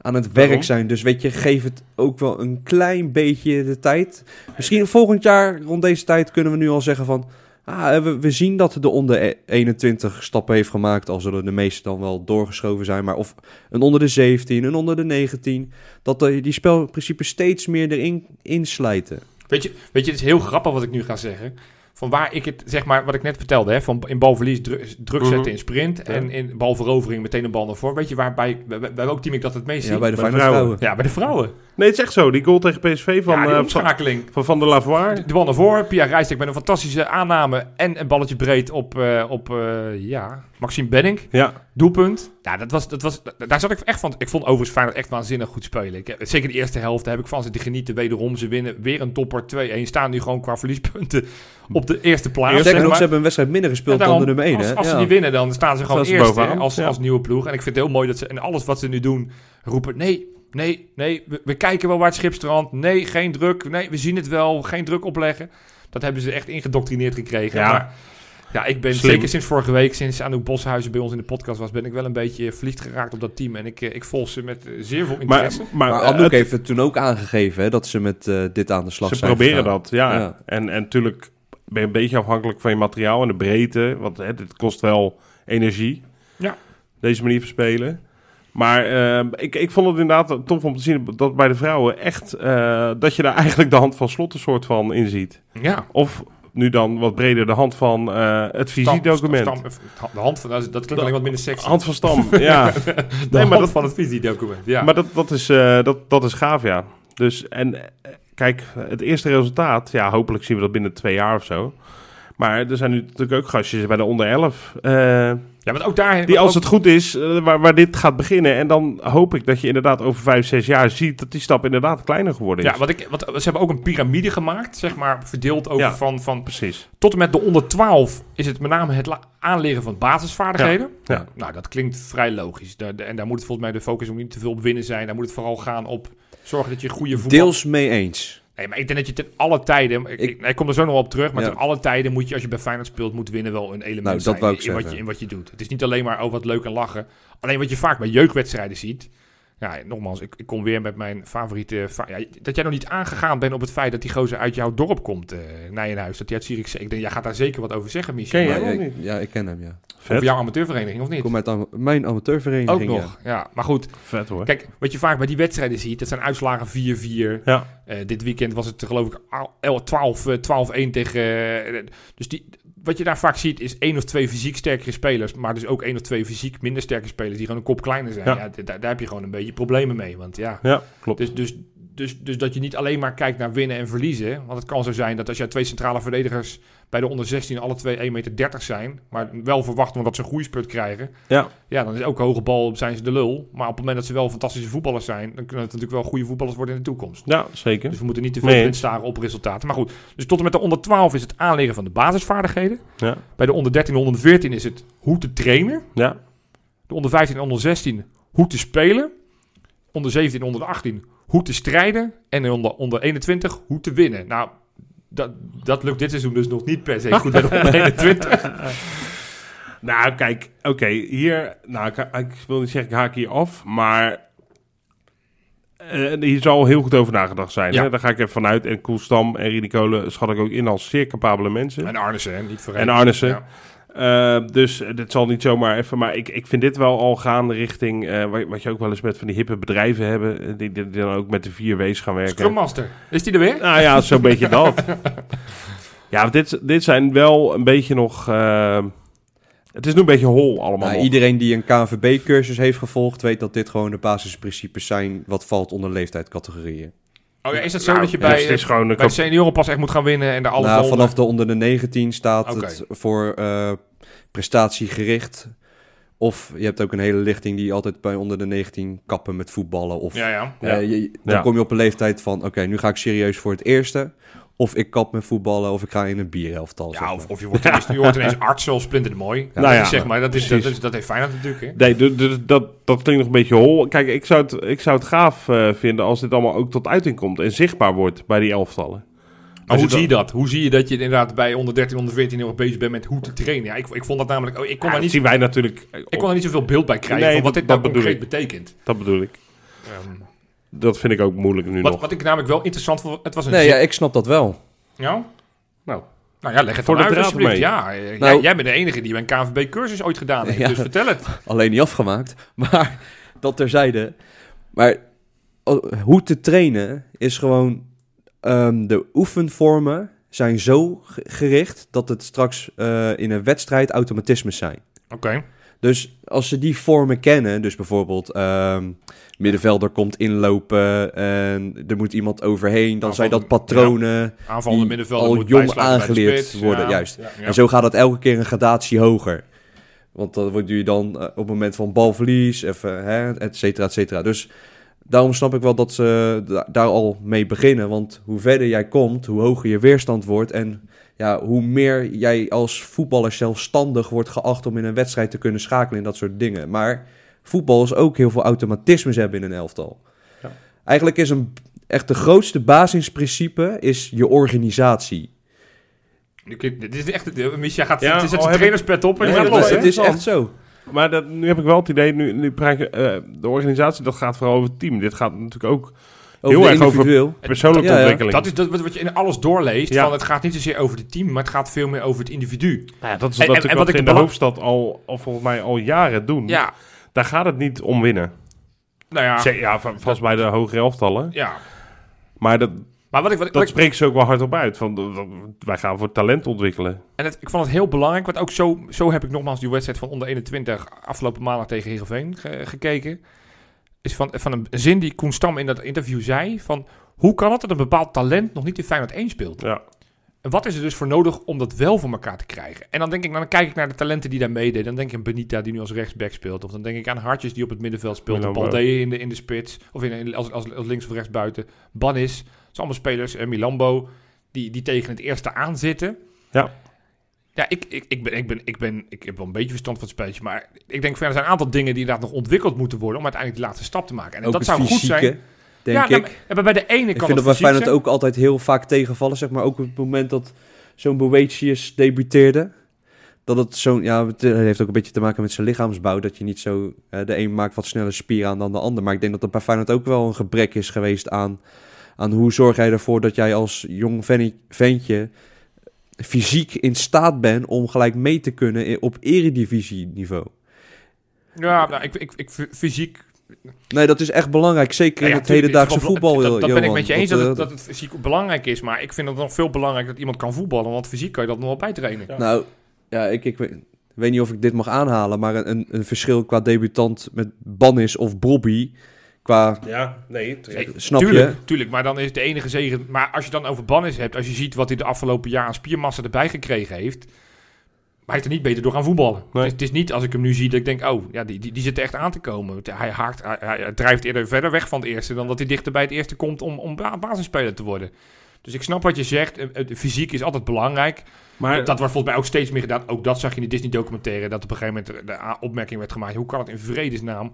aan het Waarom? werk zijn. Dus weet je, geef het ook wel een klein beetje de tijd. Misschien volgend jaar, rond deze tijd, kunnen we nu al zeggen van... Ah, we, we zien dat de onder e- 21 stappen heeft gemaakt, al zullen de meeste dan wel doorgeschoven zijn. Maar of een onder de 17, een onder de 19, dat de- die spelprincipes steeds meer erin inslijten. Weet je, weet je, het is heel grappig wat ik nu ga zeggen. Van waar ik het, zeg maar, wat ik net vertelde, hè, van in balverlies dru- druk zetten Mhm. in sprint en in balverovering meteen een bal naar voren. Weet je waarbij, bij, bij welk team ik dat het meest Ja, zie? bij de Bij de Feyenoord vrouwen. vrouwen. Ja, bij de vrouwen. Nee, het is echt zo. Die goal tegen PSV van, ja, eh, van, Van der Lavoie. De bal naar voren, Pia Rijstek met een fantastische aanname en een balletje breed op, eh, op eh, ja, Maxime Benning. Ja, Doelpunt. Ja, dat was, dat was, daar zat ik echt van. Ik vond overigens Feyenoord echt waanzinnig goed spelen. Ik, zeker de eerste helft daar heb ik van zitten genieten. Wederom, ze winnen weer een topper 2-1. Staan nu gewoon qua verliespunten op de eerste plaats. Sterker zeg maar. ze hebben een wedstrijd minder gespeeld Ja, daarom, dan de nummer 1. Als, hè? als ze die winnen, dan staan ze gewoon ze eerst als, als nieuwe ploeg. En ik vind het heel mooi dat ze... En alles wat ze nu doen, roepen... Nee, nee, nee, we, we kijken wel waar het schip strandt. Nee, geen druk. Nee, we zien het wel. Geen druk opleggen. Dat hebben ze echt ingedoctrineerd gekregen. Ja. Maar ja, ik ben Slim. zeker sinds vorige week, sinds Anouk Boshuizen bij ons in de podcast was, ben ik wel een beetje verliefd geraakt op dat team. En ik, eh, ik volg ze met eh, zeer veel interesse. maar, Maar eh, Anouk het- heeft het toen ook aangegeven hè, dat ze met dit aan de slag ze zijn proberen gegaan. dat, ja. Ja. En, en natuurlijk ben je een beetje afhankelijk van je materiaal en de breedte. Want hè, dit kost wel energie. Ja. Deze manier van spelen. Maar eh, ik, ik vond het inderdaad tof om te zien dat bij de vrouwen echt... eh, dat je daar eigenlijk de hand van slot een soort van in ziet. Ja. Of nu dan wat breder de hand van eh, het visiedocument. Stam- stam- de hand van, dat klinkt alleen wat minder sexy. Hand van Stam, ja. de maar hand dat- van het visiedocument, ja. Maar dat, dat, is, eh, dat, dat is gaaf, ja. Dus, en eh, kijk, het eerste resultaat, ja, hopelijk zien we dat binnen twee jaar of zo. Maar er zijn nu natuurlijk ook gastjes bij de onder 11. eh, ja, want ook daar... die als ook- het goed is, eh, waar, waar dit gaat beginnen. En dan hoop ik dat je inderdaad over vijf, zes jaar ziet dat die stap inderdaad kleiner geworden is. Ja, wat ik, wat, ze hebben ook een piramide gemaakt, zeg maar, verdeeld over Ja. van, van Precies. tot en met de onder 12 is het met name het aanleren van basisvaardigheden. Ja, ja. Nou, dat klinkt vrij logisch. Daar, de- en daar moet het volgens mij de focus ook niet te veel op winnen zijn. Daar moet het vooral gaan op zorgen dat je goede voetbal... Deels mee eens. Nee, maar ik denk dat je ten alle tijden... Ik, Ik- kom er zo nog wel op terug, maar Ja. ten alle tijden moet je, als je bij Feyenoord speelt, moet winnen wel een element Nou, dat zijn in, wat je, in wat je doet. Het is niet alleen maar, oh, wat leuk en lachen. Alleen wat je vaak bij jeugdwedstrijden ziet... Ja, nogmaals, ik, ik kom weer met mijn favoriete... ja, dat jij nog niet aangegaan bent op het feit dat die gozer uit jouw dorp komt, eh Nijenhuis. Dat hij uit Zierikzee... Ik denk, jij gaat daar zeker wat over zeggen, Michel. Ken jij? Ja, ik, niet. ja, ik ken hem, ja. Of jouw amateurvereniging, of niet? Ik kom uit am- mijn amateurvereniging. Ook nog, ja. Maar goed, Vet hoor. kijk, wat je vaak bij die wedstrijden ziet, dat zijn uitslagen 4-4. Ja, Eh, dit weekend was het geloof ik al- el- 12, eh, 12-1 tegen... dus die, wat je daar vaak ziet is één of twee fysiek sterkere spelers, maar dus ook één of twee fysiek minder sterke spelers die gewoon een kop kleiner zijn. Ja. Ja. d- daar, daar heb je gewoon een beetje problemen mee. Want ja, ja klopt. dus, dus, dus, dus dat je niet alleen maar kijkt naar winnen en verliezen. Want het kan zo zijn dat als jij twee centrale verdedigers bij de onder 16 alle twee 1,30 meter zijn, maar wel verwachten omdat ze een groeispurt krijgen, Ja, ja, dan is ook hoge bal zijn ze de lul. Maar op het moment dat ze wel fantastische voetballers zijn, dan kunnen het natuurlijk wel goede voetballers worden in de toekomst. ja zeker. Dus we moeten niet te veel Nee. staren op resultaten. Maar goed, dus tot en met de onder 12 is het aanleren van de basisvaardigheden. Ja, Bij de onder 13 en onder 14 is het hoe te trainen. ja. De onder 15 en onder 16 hoe te spelen. Onder 17 en onder 18 hoe te strijden. En onder, onder 21 hoe te winnen. Nou, dat, dat lukt dit seizoen dus nog niet per se goed bij de onder 21. Nou, kijk, oké, hier, nou, ik, ik wil niet zeggen, ik haak hier af, maar eh, hier zal heel goed over nagedacht zijn. Ja. Hè? Daar ga ik even vanuit. En Koelstam en Rini Kolen schat ik ook in als zeer capabele mensen. En Arnissen, hè, niet En vergeten. Arnissen. Ja. Eh, dus dit zal niet zomaar even, maar ik, ik vind dit wel al gaan richting eh, wat, wat je ook wel eens met van die hippe bedrijven hebben, eh, die, die, die dan ook met de vier W's gaan werken. Scrum Master. Is die er weer? Nou ja, zo'n beetje dat. Ja, dit, dit zijn wel een beetje nog. het is nu een beetje hol allemaal. Nou, iedereen die een KNVB-cursus heeft gevolgd, weet dat dit gewoon de basisprincipes zijn wat valt onder leeftijdscategorieën. Oh ja, is dat zo Nou, dat je dus bij, het is gewoon een bij de kap- senioren pas echt moet gaan winnen en daar alles Nou, vanaf de onder de 19 staat het voor eh, prestatiegericht. Of je hebt ook een hele lichting die altijd bij onder de 19 kappen met voetballen. Of Ja, ja. eh, je- dan Ja. kom je op een leeftijd van, oké, nu ga ik serieus voor het eerste. Of ik kap met voetballen, of ik ga in een bierhelftal. zeg Ja, of, of je wordt ineens, je wordt ineens arts zoals Splinter de Mooi. Nou dat ja, zeg maar, dat, is, dat, is, dat heeft Feyenoord natuurlijk. Hè? Nee, du- dat, dat klinkt nog een beetje hol. Kijk, ik zou het, ik zou het gaaf eh, vinden als dit allemaal ook tot uiting komt en zichtbaar wordt bij die elftallen. Maar hoe zie je dat? Hoe zie je dat je inderdaad bij onder 13, onder 14 heel erg bezig bent met hoe te trainen? Ja, ik, ik vond dat namelijk... oh, ik, kon Ja, daar dat niet, zien wij natuurlijk. ik kon daar niet zoveel beeld bij krijgen Nee, van wat dat- dit nou dat bedoel concreet ik. betekent. Dat bedoel ik. Ehm, Dat vind ik ook moeilijk nu wat, nog. wat ik namelijk wel interessant vond, het was een... Nee, ja, ik snap dat wel. Ja? Nou, Nou ja, leg het Voor dan de uit alsjeblieft. mee. Ja, eh, jij, Nou- jij bent de enige die een KNVB-cursus ooit gedaan heeft, Ja. dus vertel het. Alleen niet afgemaakt. Maar dat terzijde. Maar hoe te trainen is gewoon... ehm, de oefenvormen zijn zo ge- gericht dat het straks eh, in een wedstrijd automatismes zijn. Oké. Dus als ze die vormen kennen, dus bijvoorbeeld ehm, middenvelder komt inlopen en er moet iemand overheen, dan zijn dat patronen Aanvallende die middenvelder al moet jong aangeleerd spits. worden, Ja, juist. ja, ja. En zo gaat het elke keer een gradatie hoger. Want dan wordt je dan eh, op het moment van balverlies, even, hè, et cetera, et cetera. Dus daarom snap ik wel dat ze da- daar al mee beginnen. Want hoe verder jij komt, hoe hoger je weerstand wordt. En ja, hoe meer jij als voetballer zelfstandig wordt geacht om in een wedstrijd te kunnen schakelen en dat soort dingen. Maar voetbal is ook heel veel automatismes hebben in een elftal. Ja. Eigenlijk is een echt de grootste basisprincipe is je organisatie. Ik- Dit is echt... Misha gaat... Ja, het is al het heb ik- trainerspet op en Ja, je gaat dat los, is- hè? het is echt zo. Maar dat, nu heb ik wel het idee, nu, nu praat je, eh, de organisatie, dat gaat vooral over het team. Dit gaat natuurlijk ook Heel erg over- individueel. persoonlijke Ja, ja. ontwikkeling. Dat is dat wat je in alles doorleest. Ja. Van het gaat niet zozeer over het team, maar het gaat veel meer over het individu. Ja, dat is En- en- natuurlijk en wat, wat ik we in de hoofdstad al, al volgens mij al jaren doen. Ja, Daar gaat het niet om winnen. nou ja. Ja, va- vast bij de hogere elftallen. ja. Maar dat, Maar wat ik, wat, ik- dat wat ik, spreekt ze ook wel hardop uit. Van, wij gaan voor talent ontwikkelen. en het, ik vond het heel belangrijk, want ook zo, zo heb ik nogmaals die wedstrijd van onder 21 afgelopen maandag tegen Heerenveen ge- gekeken. Is van, van een zin die Koen Stam in dat interview zei: van hoe kan het dat een bepaald talent nog niet in Feyenoord 1 speelt? Ja. En wat is er dus voor nodig om dat wel voor elkaar te krijgen? En dan denk ik, dan kijk ik naar de talenten die daar meededen. Dan denk ik aan Benita die nu als rechtsback speelt. Of dan denk ik aan Hartjes die op het middenveld speelt. Milan Balde in de, in de spits. Of in, in- als, als, als links of rechts buiten. Banis. Dat zijn allemaal spelers. En Milambo. Die, die tegen het eerste aanzitten. Ja. Ja, ik, ik, ik, ben, ik, ben, ik, ben, ik heb wel een beetje verstand van het spelletje. Maar ik denk, van, ja, er zijn een aantal dingen die inderdaad nog ontwikkeld moeten worden. Om uiteindelijk die laatste stap te maken. En dat zou goed zijn. denk ja, ik. nou, maar- maar bij de ene ik kan vind dat het bij fysiek Feyenoord ook altijd heel vaak tegenvallen, zeg maar. Ook op het moment dat zo'n Boetius debuteerde. Dat het zo'n, ja, het heeft ook een beetje te maken met zijn lichaamsbouw. Dat je niet zo, eh, de een maakt wat sneller spieren aan dan de ander. Maar ik denk dat dat bij Feyenoord ook wel een gebrek is geweest aan, aan hoe zorg jij ervoor dat jij als jong ventje fysiek in staat ben om gelijk mee te kunnen op eredivisie-niveau. Ja, nou, ik, ik, ik, fysiek Nee, dat is echt belangrijk. Zeker in Ja, ja, het hedendaagse voetbal, Dat, dat ben ik met je eens dat, Dat, het, eh, dat het fysiek belangrijk is. Maar ik vind het nog veel belangrijker dat iemand kan voetballen. Want fysiek kan je dat nog wel bijtrainen. Ja. Nou, ja, ik, ik weet, weet niet of ik dit mag aanhalen, maar een, een verschil qua debutant met Bannis of Bobby, qua, Ja, nee, terecht. Snap tuurlijk, je? Tuurlijk, maar dan is het de enige zegen. Maar als je dan over Bannis hebt, als je ziet wat hij de afgelopen jaar aan spiermassa erbij gekregen heeft. Maar hij heeft er niet beter door gaan voetballen. Nee. Het, is, het is niet als ik hem nu zie dat ik denk, oh, ja, die, die, die zit er echt aan te komen. Hij, haakt, hij, drijft eerder verder weg van het eerste dan dat hij dichter bij het eerste komt om, om ba- basisspeler te worden. Dus ik snap wat je zegt. Eh, eh, Fysiek is altijd belangrijk. Maar dat wordt volgens mij ook steeds meer gedaan. Ook dat zag je in de Disney-documentaire. Dat op een gegeven moment de opmerking werd gemaakt. Hoe kan het in vredesnaam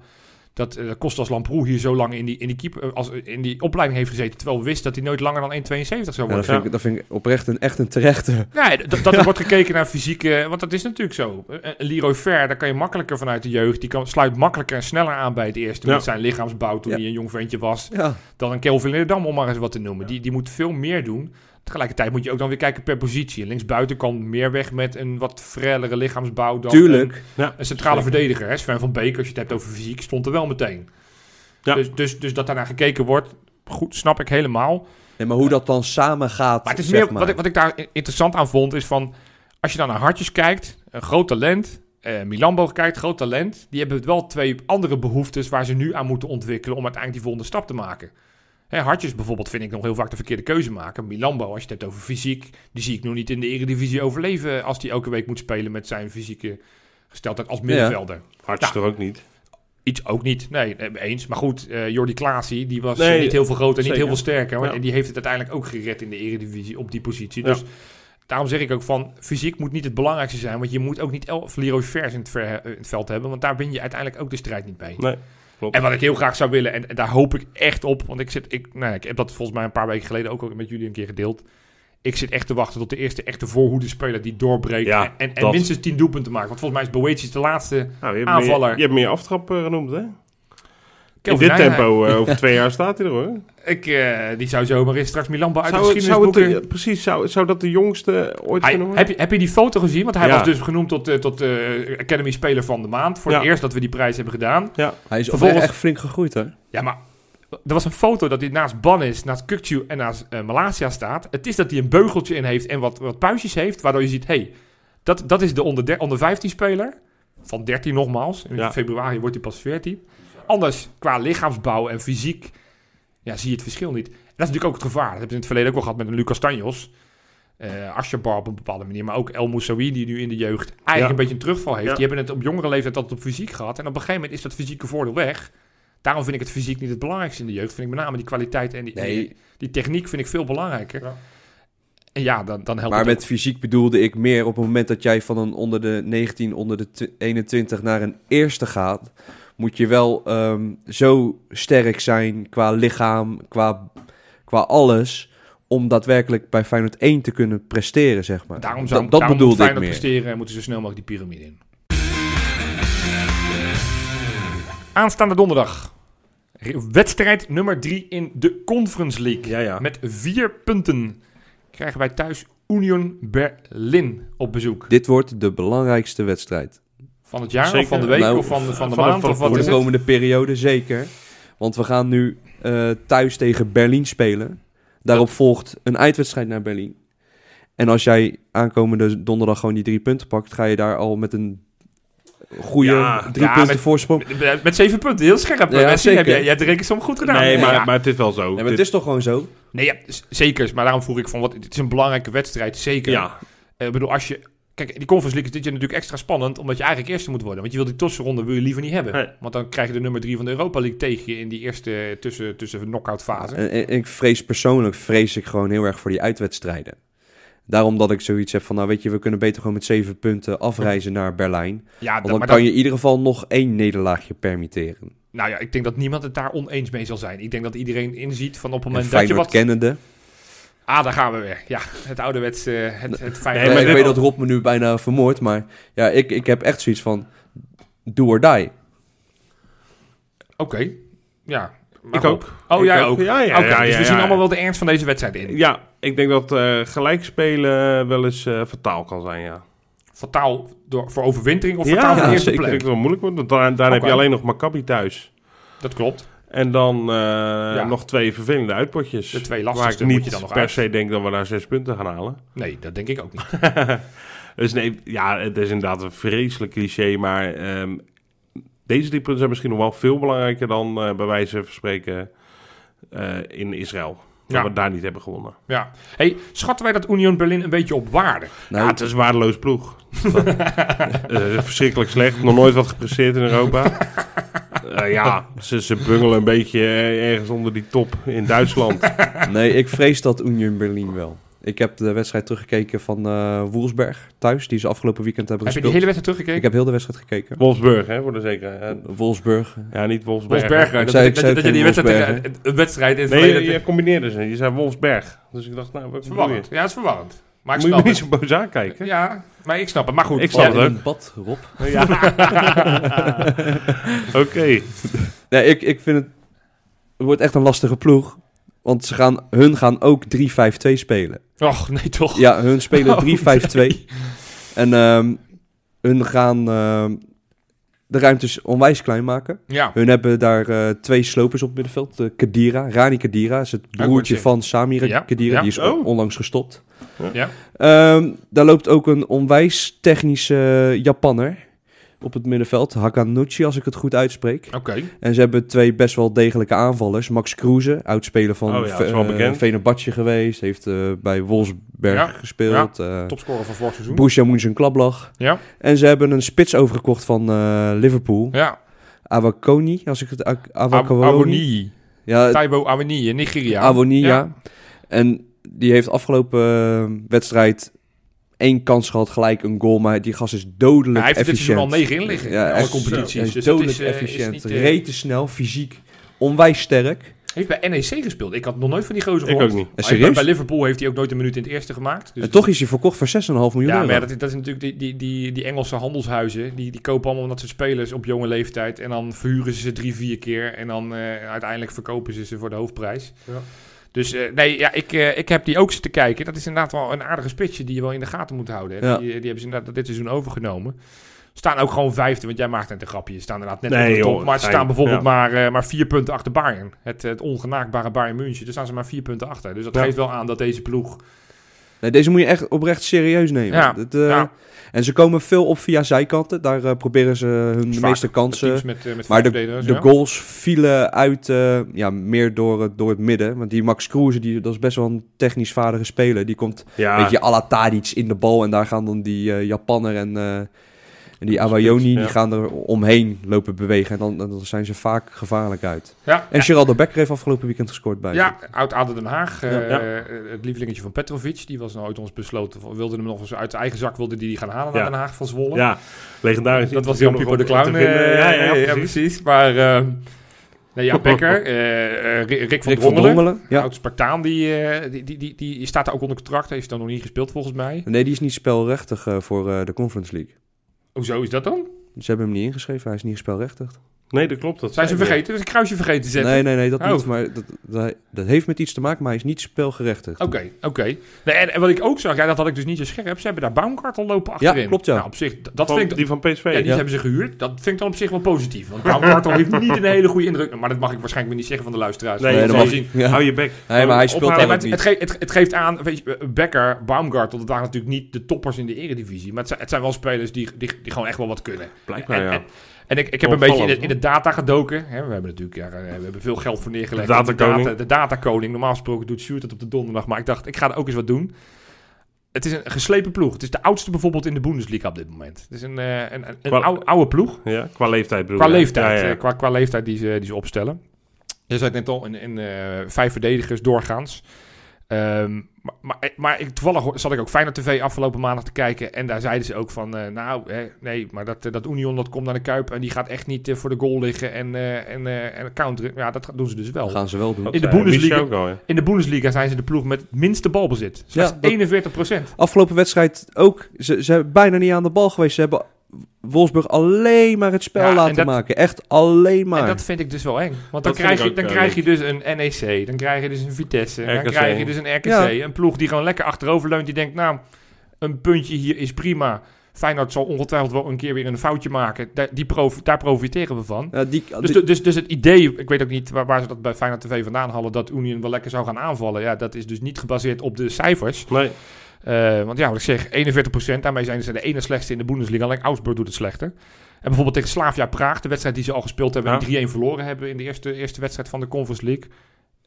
dat uh, Kostas Lamproe hier zo lang in die, in, die keeper, als, in die opleiding heeft gezeten. Terwijl we wisten dat hij nooit langer dan 1,72 zou Ja, worden. dat, vind ik, dat vind ik oprecht een, echt een terechte. Nee, dat, dat er wordt gekeken naar fysieke... Want dat is natuurlijk zo. Een een Leroy Fer, daar kan je makkelijker vanuit de jeugd. Die kan, sluit makkelijker en sneller aan bij het eerste. Ja. Met zijn lichaamsbouw toen Ja. hij een jong ventje was. Ja, Dan een Kelvin Leerdam, om maar eens wat te noemen. Die, die moet veel meer doen. Tegelijkertijd moet je ook dan weer kijken per positie. Linksbuiten kan meer weg met een wat frellere lichaamsbouw dan tuurlijk. ja, een centrale zeker. verdediger. Hè? Sven van Beek, als je het hebt over fysiek, stond er wel meteen. Ja. Dus, dus, dus dat daarnaar gekeken wordt, goed, snap ik helemaal. Nee, maar hoe dat dan samen gaat, Maar het is zeg meer, maar. Wat, ik, wat ik daar interessant aan vond, is van... Als je dan naar Hartjes kijkt, een groot talent... eh Milambo kijkt, groot talent. Die hebben wel twee andere behoeftes waar ze nu aan moeten ontwikkelen... om uiteindelijk die volgende stap te maken. Hè, Hartjes bijvoorbeeld vind ik nog heel vaak de verkeerde keuze maken. Milambo, als je het hebt over fysiek... die zie ik nog niet in de eredivisie overleven... als hij elke week moet spelen met zijn fysieke gesteldheid als middenvelder. Hartstikke toch ook niet. Iets ook niet, nee, eens. Maar goed, eh Jordi Klaasie, die was Nee, niet heel veel groter en niet heel veel sterker. maar- Ja. En die heeft het uiteindelijk ook gered in de eredivisie op die positie. Ja. Dus daarom zeg ik ook van, fysiek moet niet het belangrijkste zijn. Want je moet ook niet elf Leroy Vers in het, ver- in het veld hebben. Want daar win je uiteindelijk ook de strijd niet mee. Nee, klopt. En wat ik heel graag zou willen, en, en daar hoop ik echt op. Want ik, zit, ik, nou, ja, ik heb dat volgens mij een paar weken geleden ook al met jullie een keer gedeeld. Ik zit echt te wachten tot de eerste echte voorhoedespeler die doorbreekt. Ja, en en, minstens 10 doelpunten maakt. Want volgens mij is Boetius de laatste Nou, je aanvaller. Meer, je hebt meer aftrap genoemd, hè? In Kelvin dit tempo, eh, over twee jaar staat hij er, hoor. Ik, eh, die zou zomaar eens straks Milan uit Zou, het- zou het, precies, zou, zou dat de jongste ooit Hij- kunnen worden? heb, je, heb je die foto gezien? Want hij Ja. was dus genoemd tot, eh, tot eh, Academy Speler van de Maand. Voor Ja. het eerst dat we die prijs hebben gedaan. Ja, Hij is Vervolgens- echt flink gegroeid, hè? Ja, maar er was een foto dat hij naast Bannis, naast Kukcu en naast eh, Malasia staat. Het is dat hij een beugeltje in heeft en wat, wat puistjes heeft. Waardoor je ziet, hé, hey, dat, dat is de onder, der- onder 15 speler. Van 13 nogmaals. In Ja. februari wordt hij pas 14. Anders, qua lichaamsbouw en fysiek, ja, zie je het verschil niet. En dat is natuurlijk ook het gevaar. Dat hebben we in het verleden ook al gehad met een Lucas Tanjos. eh Ashabar op een bepaalde manier. Maar ook El Moussaoui, die nu in de jeugd eigenlijk Ja. een beetje een terugval heeft. Ja. Die hebben het op jongere leeftijd altijd op fysiek gehad. En op een gegeven moment is dat fysieke voordeel weg. Daarom vind ik het fysiek niet het belangrijkste in de jeugd. Vind ik met name die kwaliteit en die, Nee. die, die techniek vind ik veel belangrijker. Ja. En ja, dan, dan helpt Maar met fysiek bedoelde ik meer op het moment dat jij van een onder de 19, onder de tw- 21 naar een eerste gaat, moet je wel ehm, zo sterk zijn qua lichaam, qua, qua alles, om daadwerkelijk bij Feyenoord 1 te kunnen presteren, zeg maar. daarom zou dat dat daarom bedoelde moet ik Feyenoord meer. presteren en moeten ze zo snel mogelijk die piramide in. Aanstaande donderdag. Wedstrijd nummer 3 in de Conference League. ja, ja. Met vier punten krijgen wij thuis Union Berlin op bezoek. Dit wordt de belangrijkste wedstrijd. Van het jaar of van de week Nou, of van, van de van de- maand? van- of wat Voor is de het? komende periode zeker. Want we gaan nu eh, thuis tegen Berlin spelen. Daarop volgt een uitwedstrijd naar Berlin. En als jij aankomende donderdag gewoon die drie punten pakt, ga je daar al met een goede Ja, drie ja, punten met- voorsprong. Met, met zeven punten, heel scherp. Ja, Messi, zeker. Heb je, je hebt de rekensom goed gedaan. nee, maar, ja. maar het is wel zo. Ja, maar het Dit- is toch gewoon zo? Nee, ja, zeker. Maar daarom vroeg ik van, wat, het is een belangrijke wedstrijd, zeker. ja, Eh, Ik bedoel, als je... Kijk, die Conference League is dit jaar natuurlijk extra spannend, omdat je eigenlijk eerste moet worden. Want je wil die tussenronde wil je liever niet hebben. Nee. Want dan krijg je de nummer drie van de Europa League tegen je in die eerste tussen, tussen knock-out fase. En, en ik vrees persoonlijk, vrees ik gewoon heel erg voor die uitwedstrijden. Daarom dat ik zoiets heb van, nou weet je, we kunnen beter gewoon met zeven punten afreizen naar Berlijn. ja, Want dan, kan dan- je in ieder geval nog één nederlaagje permitteren. nou ja, ik denk dat niemand het daar oneens mee zal zijn. Ik denk dat iedereen inziet van op het En moment dat je wat... kennende. Ah, daar gaan we weer. Ja, het ouderwets, eh het, het fijne... Nee, Ja, maar ik weet dat Rob me nu bijna vermoordt, maar ja, ik, ik heb echt zoiets van, do or die. Oké, ja. Maar ik goed. ook. Oh, Ik jij ook? Ja, ja, Oké, ja, dus ja, we zien ja. allemaal wel de ernst van deze wedstrijd in. Ja, Ik denk dat eh gelijk spelen wel eens eh, fataal kan zijn, ja. Fataal door, voor overwintering of ja, fataal voor de ja, eerste zeker. Ik plek? vind het wel moeilijk, want daar, daar heb je alleen nog Maccabi thuis. Dat klopt. En dan eh, nog twee vervelende uitpotjes. De twee waar lastigste ik moet niet je dan nog per uit. se denk dat we daar zes punten gaan halen. Nee, dat denk ik ook niet. Dus nee, ja, het is inderdaad een vreselijk cliché, maar ehm, deze drie punten zijn misschien nog wel veel belangrijker dan eh, bij wijze van spreken eh, in Israël. Dat Ja. we daar niet hebben gewonnen. Ja. Hey, schatten wij dat Union Berlin een beetje op waarde? Nou, ja, het is een waardeloos ploeg. Eh, verschrikkelijk slecht, nog nooit wat gepresteerd in Europa. Eh, ja, ze, ze bungelen een beetje eh, ergens onder die top in Duitsland. nee, ik vrees dat Union Berlin wel. Ik heb de wedstrijd teruggekeken van eh Wolfsberg thuis, die ze afgelopen weekend hebben Heb je die gespeeld. hele wedstrijd teruggekeken? Ik heb heel de wedstrijd gekeken. Wolfsburg, hè, voor de zekerheid. Wolfsburg. Ja, niet Wolfsberg. Wolfsberger. Ik Dat, zei- dat, ik zei dat, je die wedstrijd, tegen- een wedstrijd in Nee, je, je combineerde ze. Je zei Wolfsberg. Dus ik dacht, nou, wat je? verwarrend. Ja, het is verwarrend. Maar ik Moet je me snap niet zo boos aankijken? Ja, maar ik snap het. Maar goed. Ik snap Ja, het ook. een bad, Rob. Ja. Oké. Nee, ik, ik vind het... Het wordt echt een lastige ploeg. Want ze gaan, hun gaan ook 3-5-2 spelen. Och, nee toch. Ja, hun spelen Oh, 3-5-2. En ehm, hun gaan ehm, de ruimtes onwijs klein maken. Ja. Hun hebben daar eh, twee slopers op het middenveld. Eh, Kadira, Rani Kadira is het broertje van Samir Ja, Kadira. ja. Die is Oh. onlangs gestopt. Ja. Ehm, daar loopt ook een onwijs technische Japanner op het middenveld. Hakanuchi, als ik het goed uitspreek. Oké. En ze hebben twee best wel degelijke aanvallers. Max Kruse, oudspeler van Oh ja, eh, geweest. Heeft eh, bij Wolfsberg Ja, gespeeld. eh Topscorer van vorig seizoen. Borussia Mönchengladbach. Ja. En ze hebben een spits overgekocht van Liverpool. Ja. Awakoni, als ik het... Aw- Awakoni. Ja, Taibo Awoni in Nigeria. Awoni, ja. Ja. En die heeft afgelopen eh, wedstrijd één kans gehad, gelijk een goal. Maar die gast is dodelijk Hij heeft dit efficiënt. seizoen al negen in liggen. Ja, in alle competities. Hij is Dus dodelijk is, eh, is efficiënt. niet, eh, Rete snel, fysiek, onwijs sterk. heeft bij NEC gespeeld. Ik had nog nooit van die gozer Ik gehoord. ook niet. Hij- serieus? Bij Liverpool heeft hij ook nooit een minuut in het eerste gemaakt. Dus en toch is hij verkocht voor 6,5 miljoen Ja, euro. maar ja, dat, is, dat is natuurlijk die, die, die, die Engelse handelshuizen. Die, die kopen allemaal dat soort spelers op jonge leeftijd. En dan verhuren ze ze drie, vier keer. En dan eh, uiteindelijk verkopen ze ze voor de hoofdprijs. Ja. Dus eh, nee, ja, ik, eh, ik heb die ook zitten kijken. Dat is inderdaad wel een aardige spitsje die je wel in de gaten moet houden. hè. Ja. Die, die hebben ze inderdaad dit seizoen overgenomen. Staan ook gewoon vijfde, want jij maakt net een grapje. Ze staan inderdaad net Nee, op de top. joh, maar ze staan bijvoorbeeld Ja. maar, eh, maar vier punten achter Bayern. Het, het ongenaakbare Bayern München. Daar staan ze maar vier punten achter. Dus dat Ja. geeft wel aan dat deze ploeg... Nee, deze moet je echt oprecht serieus nemen. Eh, ja. En ze komen veel op via zijkanten. Daar eh, proberen ze hun de meeste kansen. met, eh, met Maar de, de ja. goals vielen uit, eh, ja, meer door, het- door het midden. Want die Max Kruse, die, dat is best wel een technisch vaardige speler. Die komt Ja, een beetje à la Tadic in de bal. En daar gaan dan die Japanner en, eh, en die Awayoni, ja. die gaan er omheen lopen bewegen. En dan, dan zijn ze vaak gevaarlijk uit. Ja, En Geraldo Becker heeft afgelopen weekend gescoord bij Ja, oud Ader Den Haag. eh, Ja. Ja. het lievelingetje van Petrovic. Die was nou ooit ons besloten. Wilde hem nog eens uit eigen zak wilde die, die gaan halen Ja. naar Den Haag van Zwolle. ja, legendarisch. dat was Jan Pieper de Clown. eh, ja, ja, ja, precies. precies. Maar eh, nee, ja, Becker, Rick van Rick van Drongelen. Drongelen. Ja. Oud Spartaan, die, eh, die, die, die, die staat daar ook onder contract. Heeft dan nog niet gespeeld volgens mij. Nee, die is niet spelrechtig voor eh, de Conference League. Hoezo is dat dan? Ze hebben hem niet ingeschreven, hij is niet spelrechtig. Nee, dat klopt. Dat Zijn ze vergeten? Dus een kruisje vergeten te zetten? Nee, nee, nee, dat Oh. niet. Maar dat, dat, dat heeft met iets te maken, maar hij is niet spelgerechtigd. Oké, oké. Nee, en, en wat ik ook zag, ja, dat had ik dus niet zo scherp. Ze hebben daar Baumgart al lopen achterin. klopt, ja. Nou, op zich, dat Van- vind ik... die van PSV. Ja, die Ja. hebben ze gehuurd. Dat vind ik dan op zich wel positief. Want Baumgartel heeft niet een hele goede indruk. Maar dat mag ik waarschijnlijk weer niet zeggen van de luisteraars. Nee, Dat dat zal mag zien. Ja. Hou je bek. Nee, maar hij speelt. Nee, maar het, niet. het, ge- het, het geeft aan, weet je, Becker, Baumgartel, dat waren natuurlijk niet de toppers in de eredivisie. Maar het zijn, het zijn wel spelers die, die, die gewoon echt wel wat kunnen. Blijkbaar, En, ja. en, en ik, ik heb een beetje in de, Opvallend, in de data gedoken. Hè, we hebben natuurlijk ja, we hebben veel geld voor neergelegd. De datakoning. De, data, de datakoning. Normaal gesproken doet Sjoerd het op de donderdag. Maar ik dacht, ik ga er ook eens wat doen. Het is een geslepen ploeg. Het is de oudste bijvoorbeeld in de Bundesliga op dit moment. Het is een, eh, een, een, een Qua- oude, oude ploeg. Ja, qua leeftijd bedoel Qua leeftijd, Ja, ja. eh, Qua, qua leeftijd die ze, die ze opstellen. Zei het net al, in, in eh, vijf verdedigers doorgaans. Ehm, maar maar, maar ik, toevallig zat ik ook Feyenoord TV afgelopen maandag te kijken. En daar zeiden ze ook van, eh, nou, hè, nee, maar dat, eh, dat Union dat komt naar de Kuip. En die gaat echt niet eh, voor de goal liggen en, eh, en, eh, en counteren. Ja, dat doen ze dus wel. Dat gaan ze wel doen. In de Bundesliga- Michel ook al, ja. In de Bundesliga zijn ze de ploeg met het minste balbezit. Slechts Ja, dat- 41 procent. Afgelopen wedstrijd ook. Ze, ze hebben bijna niet aan de bal geweest. Ze hebben Wolfsburg alleen maar het spel Ja, laten dat- maken. Echt alleen maar. En dat vind ik dus wel eng. Want dan, Dat krijg, je, dan eh, krijg je dus een NEC, dan krijg je dus een Vitesse, dan krijg je dus een RKC. Ja. Een ploeg die gewoon lekker achterover leunt. Die denkt, nou, een puntje hier is prima. Feyenoord zal ongetwijfeld wel een keer weer een foutje maken. Daar, die daar profiteren we van. Ja, die, Dus, die- dus, dus het idee, ik weet ook niet waar, waar ze dat bij Feyenoord TV vandaan hadden, dat Union wel lekker zou gaan aanvallen. Ja, dat is dus niet gebaseerd op de cijfers. Nee, Eh, want ja, wat ik zeg, 41%, daarmee zijn ze de ene slechtste in de Bundesliga. Alleen Augsburg doet het slechter. En bijvoorbeeld tegen Slavia Praag, de wedstrijd die ze al gespeeld hebben en Ja. 3-1 verloren hebben in de eerste, eerste wedstrijd van de Conference League.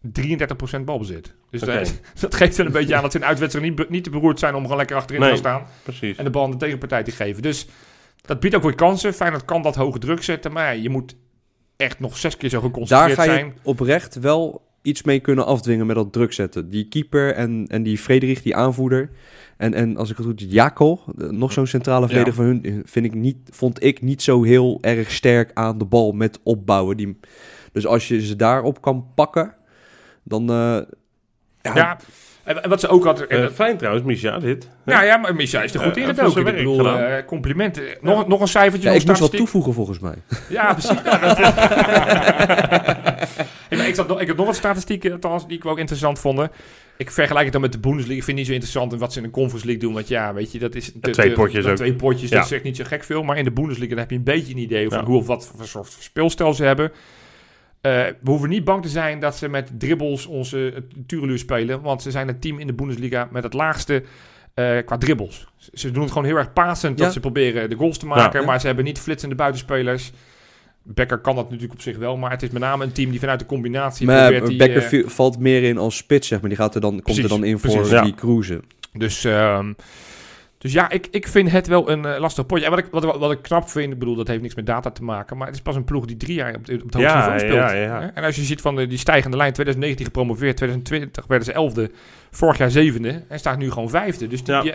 33% balbezit. Dus Oké. dat, dat geeft wel een beetje aan dat ze in uitwedstrijden niet, niet te beroerd zijn om gewoon lekker achterin Nee. te gaan staan. precies. En de bal aan de tegenpartij te geven. Dus dat biedt ook weer kansen. Feyenoord kan dat hoge druk zetten. Maar ja, je moet echt nog zes keer zo daar geconcentreerd ga je zijn. oprecht wel iets mee kunnen afdwingen met dat druk zetten. Die keeper en, en die Frederik, die aanvoerder. En, en als ik het goed Jaco, nog zo'n centrale verdediger van hun, vind ik niet, vond ik niet zo heel erg sterk aan de bal met opbouwen. Die, dus als je ze daarop kan pakken, dan... eh, ja, Ja, en wat ze ook hadden... en Eh, fijn trouwens, Misha, dit. ja, ja, maar Misha is er goed Eh, in even zijn gedoken. Ik werk bedoel, gedaan. complimenten. Nog, nog een cijfertje. Ja, nog ik moest wat toevoegen volgens mij. Ja, precies. zat nog, ik had nog wat statistieken althans, die ik wel ook interessant vond. Ik vergelijk het dan met de Bundesliga. Ik vind het niet zo interessant in wat ze in de Conference League doen. Want ja, weet je, dat is... te- twee potjes ook. Twee potjes, Ja. dat zegt niet zo gek veel. Maar in de Bundesliga dan heb je een beetje een idee van Ja. hoe of wat voor soort speelstijl ze hebben. Eh, we hoeven niet bang te zijn dat ze met dribbles onze uh, Tureluur spelen. Want ze zijn het team in de Bundesliga met het laagste eh, qua dribbles. Ze- Ze doen het gewoon heel erg pasend. Ja. Dat ze proberen de goals te maken. Ja. Maar ze hebben niet flitsende buitenspelers. Becker kan dat natuurlijk op zich wel. Maar het is met name een team die vanuit de combinatie Maar probeert die, Becker eh, valt meer in als spits, zeg maar. Die gaat er dan, komt er dan in voor precies. Ja. die cruisen. Dus, ehm, dus ja, ik, ik vind het wel een eh, lastig potje. En wat ik, wat, wat ik knap vind, ik bedoel, dat heeft niks met data te maken. Maar het is pas een ploeg die drie jaar op, het hoogste Ja, niveau speelt. ja, ja. En als je ziet van de, die stijgende lijn, 2019 gepromoveerd, 2020 werden ze elfde, vorig jaar zevende. En staat nu gewoon vijfde. Dus die, Ja. die-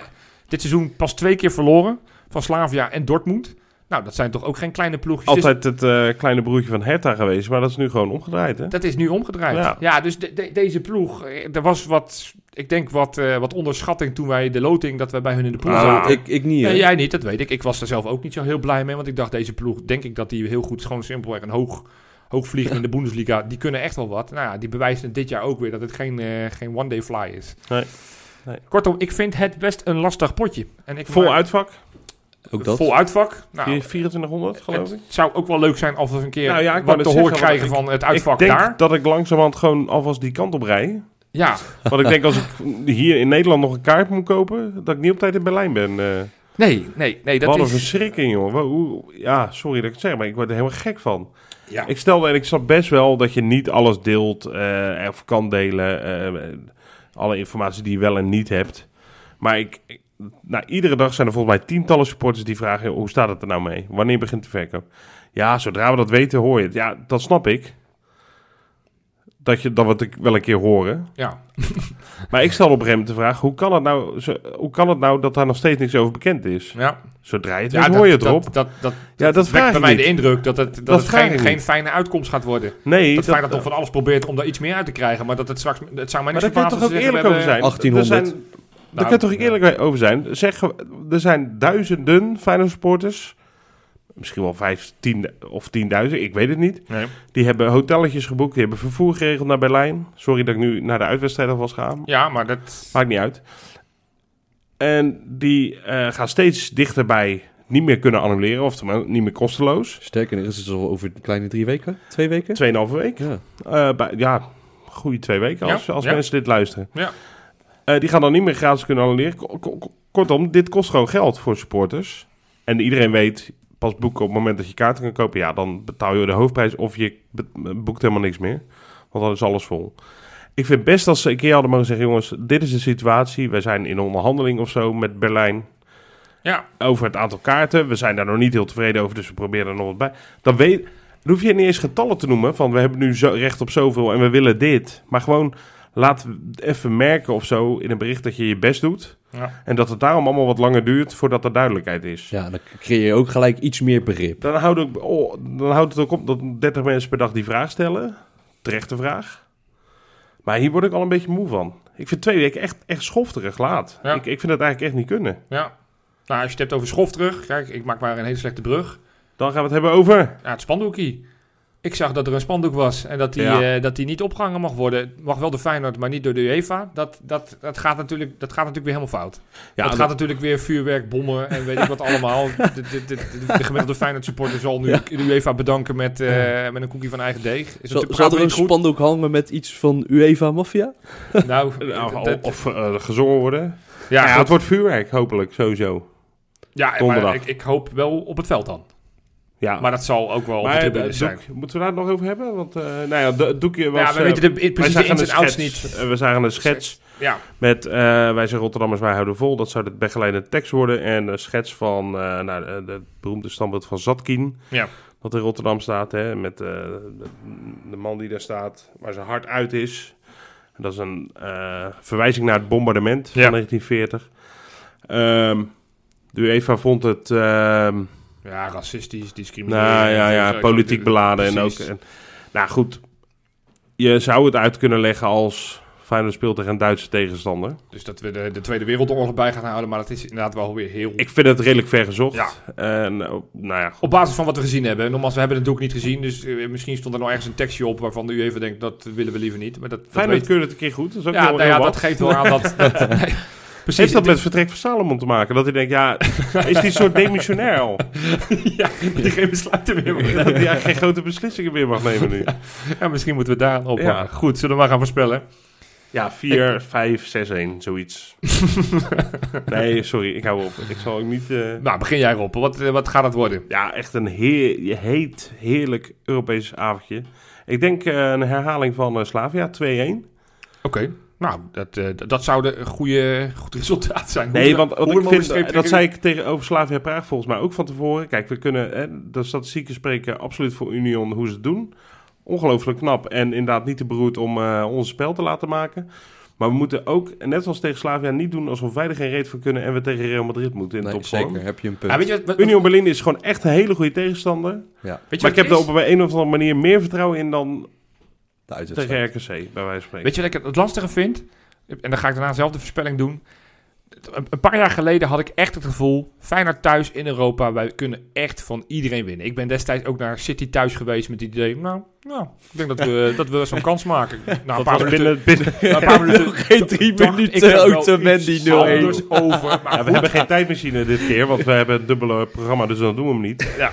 dit seizoen pas twee keer verloren van Slavia en Dortmund. Nou, dat zijn toch ook geen kleine ploegjes. Dus Altijd het eh, kleine broertje van Hertha geweest, maar dat is nu gewoon omgedraaid, hè? dat is nu omgedraaid. Ja, Ja. dus de- de- deze ploeg, eh, er was wat, ik denk wat, eh, wat onderschatting toen wij de loting, dat we bij hun in de pool Nou, zaten. Ik, ik niet. Nee, jij niet, dat weet ik. Ik was er zelf ook niet zo heel blij mee. Want ik dacht, deze ploeg, denk ik dat die heel goed, gewoon simpelweg een hoog, hoog vliegen in de Bundesliga. Die kunnen echt wel wat. Nou ja, die bewijzen dit jaar ook weer dat het geen, eh, geen one-day fly is. Nee. Nee. Kortom, ik vind het best een lastig potje. En ik Vol maar- uitvak, Ook dat. Vol uitvak. Nou, 2400 geloof ik. het zou ook wel leuk zijn als we een keer Nou ja, ik wat te horen krijgen van het Ik uitvak denk daar. dat ik langzamerhand gewoon alvast die kant op rij. Ja, Want ik denk als ik hier in Nederland nog een kaart moet kopen, dat ik niet op tijd in Berlijn ben. eh nee, nee, nee. Dat wat een is... verschrikking, jongen. Ja, sorry dat ik het zeg, maar ik word er helemaal gek van. Ja. Ik stelde en ik snap best wel dat je niet alles deelt eh, of kan delen. eh, alle informatie die je wel en niet hebt. Maar ik, ik- nou, iedere dag zijn er volgens mij tientallen supporters die vragen: hoe staat het er nou mee? Wanneer begint de verkoop? Ja, zodra we dat weten, hoor je het. Ja, dat snap ik. Dat, je, dat we het wel een keer horen. Ja. Maar ik stel op een gegeven moment de vraag: hoe kan het nou, zo- hoe kan het nou dat daar nog steeds niks over bekend is? Ja, Zodra je het ja weet, dat, hoor je het dat, erop. Dat, dat, dat, Ja, dat wekt vraag bij mij niet. de indruk dat het, dat Dat het geen, geen fijne uitkomst gaat worden. nee, Dat Feyenoord toch van alles probeert om daar iets meer uit te krijgen. Maar dat het straks... Het zou mij Maar niet daar kun je verbazen toch ook eerlijk over we zijn? 1800. Er zijn Daar kun je toch eerlijk over zijn? Zeg, er zijn duizenden Feyenoord supporters, misschien wel vijf, tien of tienduizend, ik weet het niet. Nee. Die hebben hotelletjes geboekt, die hebben vervoer geregeld naar Berlijn. Sorry dat ik nu naar de uitwedstrijd alvast ga, Ja, maar dat... maakt niet uit. En die eh, gaan steeds dichterbij niet meer kunnen annuleren, oftewel niet meer kosteloos. Sterker nog, is het al over een kleine drie weken? Twee weken? Tweeënhalve week. Ja. Eh, bij, ja, goede twee weken als, Ja, als ja. mensen dit luisteren. Ja. Eh, die gaan dan niet meer gratis kunnen annuleren. Ko- ko- ko- Kortom, dit kost gewoon geld voor supporters. En iedereen weet, pas boeken op het moment dat je kaarten kan kopen. Ja, dan betaal je de hoofdprijs of je boekt helemaal niks meer. Want dan is alles vol. Ik vind best als ze een keer hadden mogen zeggen... jongens, dit is de situatie. Wij zijn in onderhandeling of zo met Berlijn... Ja, over het aantal kaarten. We zijn daar nog niet heel tevreden over, dus we proberen er nog wat bij. Dan, weet, dan hoef je niet eens getallen te noemen... van we hebben nu zo, recht op zoveel en we willen dit. Maar gewoon laat even merken of zo in een bericht dat je je best doet... ja. En dat het daarom allemaal wat langer duurt voordat er duidelijkheid is. Ja, dan creëer je ook gelijk iets meer begrip. Dan, houdt ook, oh, dan houdt het ook op dat 30 mensen per dag die vraag stellen. Terechte vraag. Maar hier word ik al een beetje moe van. Ik vind twee weken echt, echt schofterig laat. Ja. Ik, ik vind het eigenlijk echt niet kunnen. ja. Nou, als je het hebt over Schof terug. Kijk, ik maak maar een hele slechte brug. Dan gaan we het hebben over... Ja, het spandoekie. Ik zag dat er een spandoek was en dat die, Ja. eh, dat die niet opgehangen mag worden. Het Mag wel de Feyenoord, maar niet door de UEFA. Dat, dat, dat, gaat, natuurlijk, dat gaat natuurlijk weer helemaal fout. Ja, het gaat natuurlijk weer vuurwerk, bommen en weet ik wat allemaal. De, de, de, de, de gemiddelde Feyenoord supporter zal nu Ja. de UEFA bedanken met, eh, met een koekje van eigen deeg. Is Zal, er een goed. spandoek hangen met iets van UEFA Mafia? Nou, Nou, dat- of eh, gezongen worden. ja, het wordt vuurwerk, hopelijk, sowieso. ja, maar ik, ik hoop wel op het veld dan. Ja. Maar dat zal ook wel op Maar de eh, tribune zijn. doek, moeten we daar het nog over hebben? Want, eh nou ja, de- het doekje was... Ja, we eh, weten de, wij precies de ins en outs niet. Eh, We zagen een schets Ja, met, eh, wij zijn Rotterdammers, wij houden vol. Dat zou de begeleidende tekst worden. En een schets van, eh nou, de, de beroemde standbeeld van Zatkin. Ja. Dat in Rotterdam staat, hè. Met eh, de, de man die daar staat, waar zijn hart uit is. En dat is een eh, verwijzing naar het bombardement Ja. van 1940. Ehm, de UEFA vond het... ehm, ja racistisch, discriminerend. nou ja, ja, Zo- politiek beladen en ook. En, nou goed, je zou het uit kunnen leggen als Feyenoord speelt tegen een Duitse tegenstander. Dus dat we de, de Tweede Wereldoorlog bij gaan houden, maar dat is inderdaad wel weer heel... Ik vind het redelijk ver gezocht. Ja. En, eh, nou ja. Op basis van wat we gezien hebben. Nogmaals, we hebben het doek niet gezien, dus eh, misschien stond er nog ergens een tekstje op waarvan u even denkt, dat willen we liever niet. Maar dat, dat Feyenoord weet- keurt het een keer goed. Dat is ook Ja, heel, nou heel ja, wat. dat geeft wel aan dat... dat nee, precies. Heeft dat met het vertrek van Salomon te maken? Dat hij denkt, ja, is die soort demissionair al? ja, die geen besluiten meer Dat hij geen grote beslissingen meer mag nemen nu. Ja, misschien moeten we daar op. Ja. Goed, zullen we maar gaan voorspellen? Ja, 4, 5, 6, 1, zoiets. nee, sorry, ik hou op. Ik zal ook niet... eh, Nou, begin jij Rob. Wat, eh, wat gaat het worden? Ja, echt een heer, heet, heerlijk Europees avondje. Ik denk eh, een herhaling van Slavia, 2-1. Oké. Nou, dat, eh, dat zou de- een goede, goed resultaat zijn. Nee, want wat ik vind, overstreept dat zei ik tegenover Slavia Praag volgens mij ook van tevoren. Kijk, we kunnen, hè, de statistieken spreken absoluut voor Union hoe ze het doen. Ongelooflijk knap en inderdaad niet te beroerd om eh ons spel te laten maken. Maar we moeten ook, net als tegen Slavia, niet doen alsof wij er geen reet van kunnen en we tegen Real Madrid moeten in Nee, topvorm. zeker, heb je een punt. Ja, weet je, wat- wat- Union Berlin is gewoon echt een hele goede tegenstander. ja, weet je Maar ik heb er op een of andere manier meer vertrouwen in dan de tegen RKC, bij wijze van spreken. Weet je wat ik het lastige vind? En dan ga ik daarna zelf de voorspelling doen. Een een paar jaar geleden had ik echt het gevoel... Feyenoord thuis in Europa, wij kunnen echt van iedereen winnen. Ik ben destijds ook naar City thuis geweest met het idee... Nou, nou ik denk dat we, dat we zo'n kans maken. Nou, een paar minuten, binnen, binnen, een paar minuten Geen drie minuten Otamendi iets 0-1. anders over. Maar Ja, we hebben geen tijdmachine dit keer, want we hebben een dubbele programma, dus dan doen we hem niet. Ja.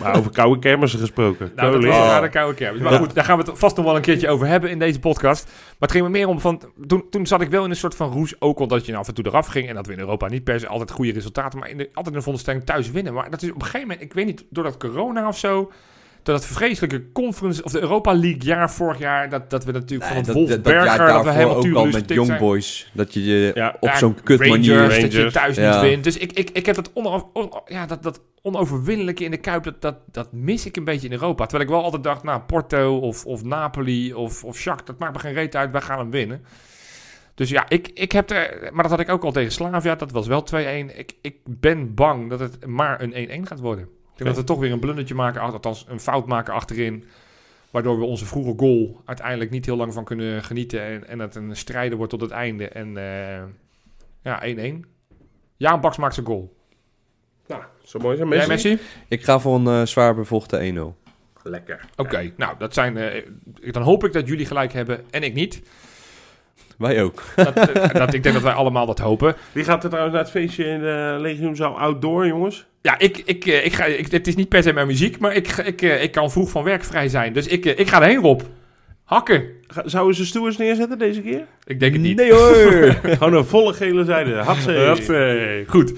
Maar over koude kermissen gesproken. Nou, dat was de koude kermis. Maar goed, daar gaan we het vast nog wel een keertje over hebben in deze podcast. Maar het ging me meer om van... Toen, toen zat ik wel in een soort van roes. Ook omdat je nou af en toe eraf ging. En dat we in Europa niet per se altijd goede resultaten. Maar in de, altijd een veronderstelling thuis winnen. Maar dat is op een gegeven moment... Ik weet niet, door dat corona of zo... Door dat vreselijke conference... Of de Europa League jaar vorig jaar... Dat, dat we natuurlijk Nee, van dat, het dat, dat Wolfsberger... jaar Dat, we helemaal ook al tuurlijk met Young zijn. Boys. Dat je je Ja. op Ja, zo'n kut Rangers, manier... dat je thuis Ja. niet wint. Dus ik, ik, ik heb dat, onover, on- ja, dat, dat onoverwinnelijke in de Kuip, dat, dat, dat mis ik een beetje in Europa. Terwijl ik wel altijd dacht, nou, Porto of, of Napoli of, of Shakhtar, dat maakt me geen reet uit, wij gaan hem winnen. Dus ja, ik, ik heb er, maar dat had ik ook al tegen Slavia, dat was wel 2-1. Ik, ik ben bang dat het maar een 1-1 gaat worden. Ik denk dat we toch weer een blundertje maken, althans een fout maken achterin. Waardoor we onze vroege goal uiteindelijk niet heel lang van kunnen genieten. En, en het een strijder wordt tot het einde. En eh, ja, 1-1. Jaan Baks maakt zijn goal. Nou, zo mooi zijn Jij Messi. Messi? Ik ga voor een eh, zwaar bevochten 1-0. Lekker. Oké, nou, dat zijn, eh, dan hoop ik dat jullie gelijk hebben en ik niet. Wij ook. Dat, eh, dat, ik denk dat wij allemaal dat hopen. Wie gaat er trouwens naar het feestje in de Legioenzaal Outdoor, jongens? Ja, ik, ik, eh, ik ga, ik, het is niet per se mijn muziek, maar ik, ik, eh, ik kan vroeg van werk vrij zijn. Dus ik, eh, ik ga erheen, Rob. Hakken. Zouden ze stoers neerzetten deze keer? Ik denk het niet. Nee hoor! Gewoon een volle gele zijde. Hatsé. Goed.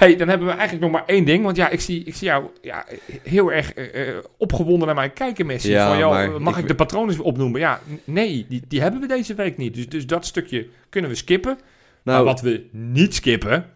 Hey, dan hebben we eigenlijk nog maar één ding. Want ja, ik zie, ik zie jou ja, heel erg eh, eh, opgewonden naar mij kijken, Messi. Ja, van, joh, maar mag ik, ik- de patronen opnoemen? Ja, nee, die, die hebben we deze week niet. Dus, dus dat stukje kunnen we skippen. Maar nou, wat we niet skippen,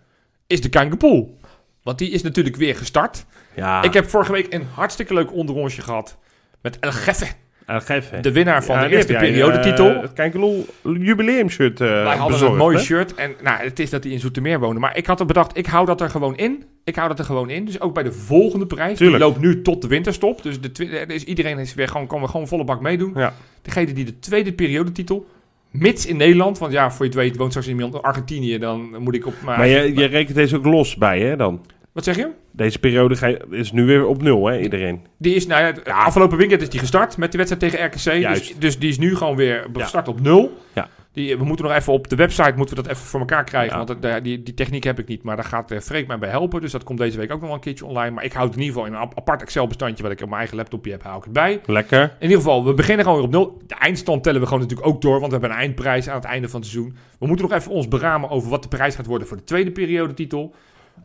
is de Kankerpool. Want die is natuurlijk weer gestart. Ja, Ik heb vorige week een hartstikke leuk onderrondje gehad. Met El Gefe, uh, geef hè. de winnaar van Ja, de die eerste periodetitel. eh, het Kijkelol jubileumshirt eh Wij hadden bezorgd, een mooi hè? shirt. En nou, het is dat hij in Zoetermeer woonde. Maar ik had er bedacht, ik hou dat er gewoon in. Ik hou dat er gewoon in. Dus ook bij de volgende prijs. Tuurlijk. Die loopt nu tot de winterstop. Dus, de dus iedereen is weer gewoon, kan weer gewoon volle bak meedoen. Ja. Degene die de tweede periodetitel Mits in Nederland, want ja, voor je het weet woont straks iemand in Argentinië, dan moet ik op... Maar eigen- je, je rekent deze ook los bij, hè, dan? Wat zeg je? Deze periode ga je- is nu weer op nul, hè, iedereen. Die is, nou ja, afgelopen weekend is die gestart met de wedstrijd tegen RKC. Dus, Juist. dus die is nu gewoon weer Ja. gestart op nul. Ja. Die, we moeten nog even op de website moeten we dat even voor elkaar krijgen. Ja. Want daar- die, die techniek heb ik niet. Maar daar gaat eh, Freek mij bij helpen. Dus dat komt deze week ook nog wel een keertje online. Maar ik houd het in ieder geval in een ap- apart Excel-bestandje... wat ik op mijn eigen laptopje heb, hou ik het bij. Lekker. In ieder geval, we beginnen gewoon weer op nul. De eindstand tellen we gewoon natuurlijk ook door. Want we hebben een eindprijs aan het einde van het seizoen. We moeten nog even ons beramen over wat de prijs gaat worden... voor de tweede periodetitel.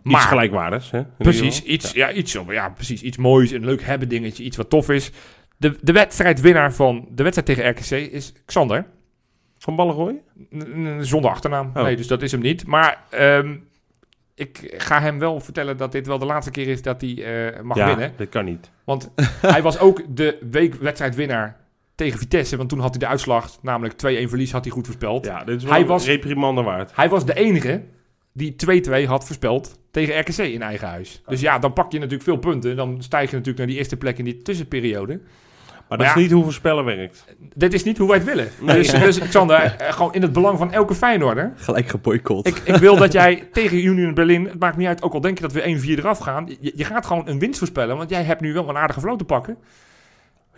Iets gelijkwaardigs, hè? Precies, iets, ja. iets, ja, precies, iets moois, een leuk hebben dingetje, iets wat tof is. De, de wedstrijdwinnaar van de wedstrijd tegen RKC is Xander. Van Ballengooi? N- n- Zonder achternaam. Oh. Nee, dus dat is hem niet. Maar ehm, ik ga hem wel vertellen dat dit wel de laatste keer is dat hij eh, mag ja, winnen. dat kan niet. Want hij was ook de weekwedstrijdwinnaar tegen Vitesse. Want toen had hij de uitslag, namelijk 2-1 verlies, had hij goed voorspeld. Ja, dit is wel Hij was- reprimande waard. Hij was de enige die 2-2 had voorspeld tegen RKC in eigen huis. Dus ja, dan pak je natuurlijk veel punten. Dan stijg je natuurlijk naar die eerste plek in die tussenperiode. Maar dat ja. is niet hoe voorspellen werkt. Dit is niet hoe wij het willen. Dus, dus Xander, eh, gewoon in het belang van elke Feyenoorder. Gelijk geboycott. Ik, ik wil dat jij tegen Union Berlin, het maakt niet uit, ook al denk je dat we 1-4 eraf gaan. Je, je gaat gewoon een winst voorspellen, want jij hebt nu wel een aardige vloot te pakken.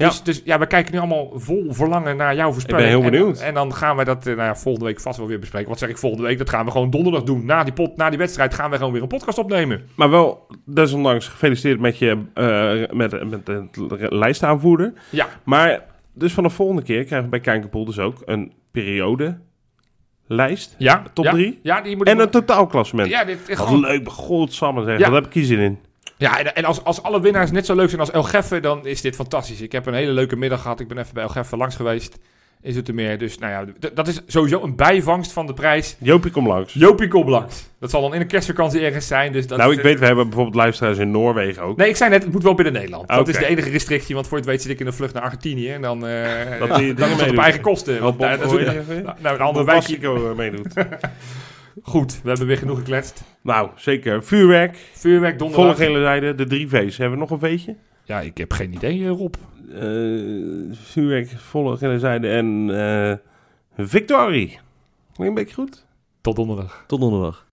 Ja. Dus, dus ja, we kijken nu allemaal vol verlangen naar jouw voorspelling. heel En- benieuwd. En, dan gaan we dat eh, nou ja, volgende week vast wel weer bespreken. Wat zeg ik volgende week? Dat gaan we gewoon donderdag doen. Na die, pot, na die wedstrijd gaan we gewoon weer een podcast opnemen. Maar wel, desondanks, gefeliciteerd met je eh, met, met de lijstaanvoerder. Ja, Maar dus van de volgende keer krijgen we bij Kijkenpool dus ook een periode lijst. ja. Top ja, drie? Ja, die moet En ik- een totaalklassement. Ja, dit is gewoon leuk, godsamme zeg. Ja. Daar heb ik hier zin in. Ja, en, en als, als alle winnaars net zo leuk zijn als El Geffe, dan is dit fantastisch. Ik heb een hele leuke middag gehad. Ik ben even bij El Geffe langs geweest. Is het er meer. Dus nou ja, dat is sowieso een bijvangst van de prijs. Jopie, kom langs. Jopie Koblanks. Dat zal dan in de kerstvakantie ergens zijn. Dus dat nou, ik eh, weet, we hebben bijvoorbeeld luisteraars in Noorwegen ook. Nee, ik zei net, het moet wel binnen Nederland. Dat is de enige restrictie, want voor het weet zit ik in een vlucht naar Argentinië. En dan, eh Dat die dan is dat op eigen kosten. Wat Want, eh, even? nou, nou, een andere. Bastico, eh, meedoet. Goed, we hebben weer genoeg gekletst. nou, zeker. Vuurwerk, Vuurwerk, donderdag. volle gele zijde, de drie V's. Hebben we nog een V'tje? Ja, ik heb geen idee, eh, Rob. Eh, vuurwerk, volle gele zijde en eh victorie. Klinkt een beetje goed? Tot donderdag. Tot donderdag.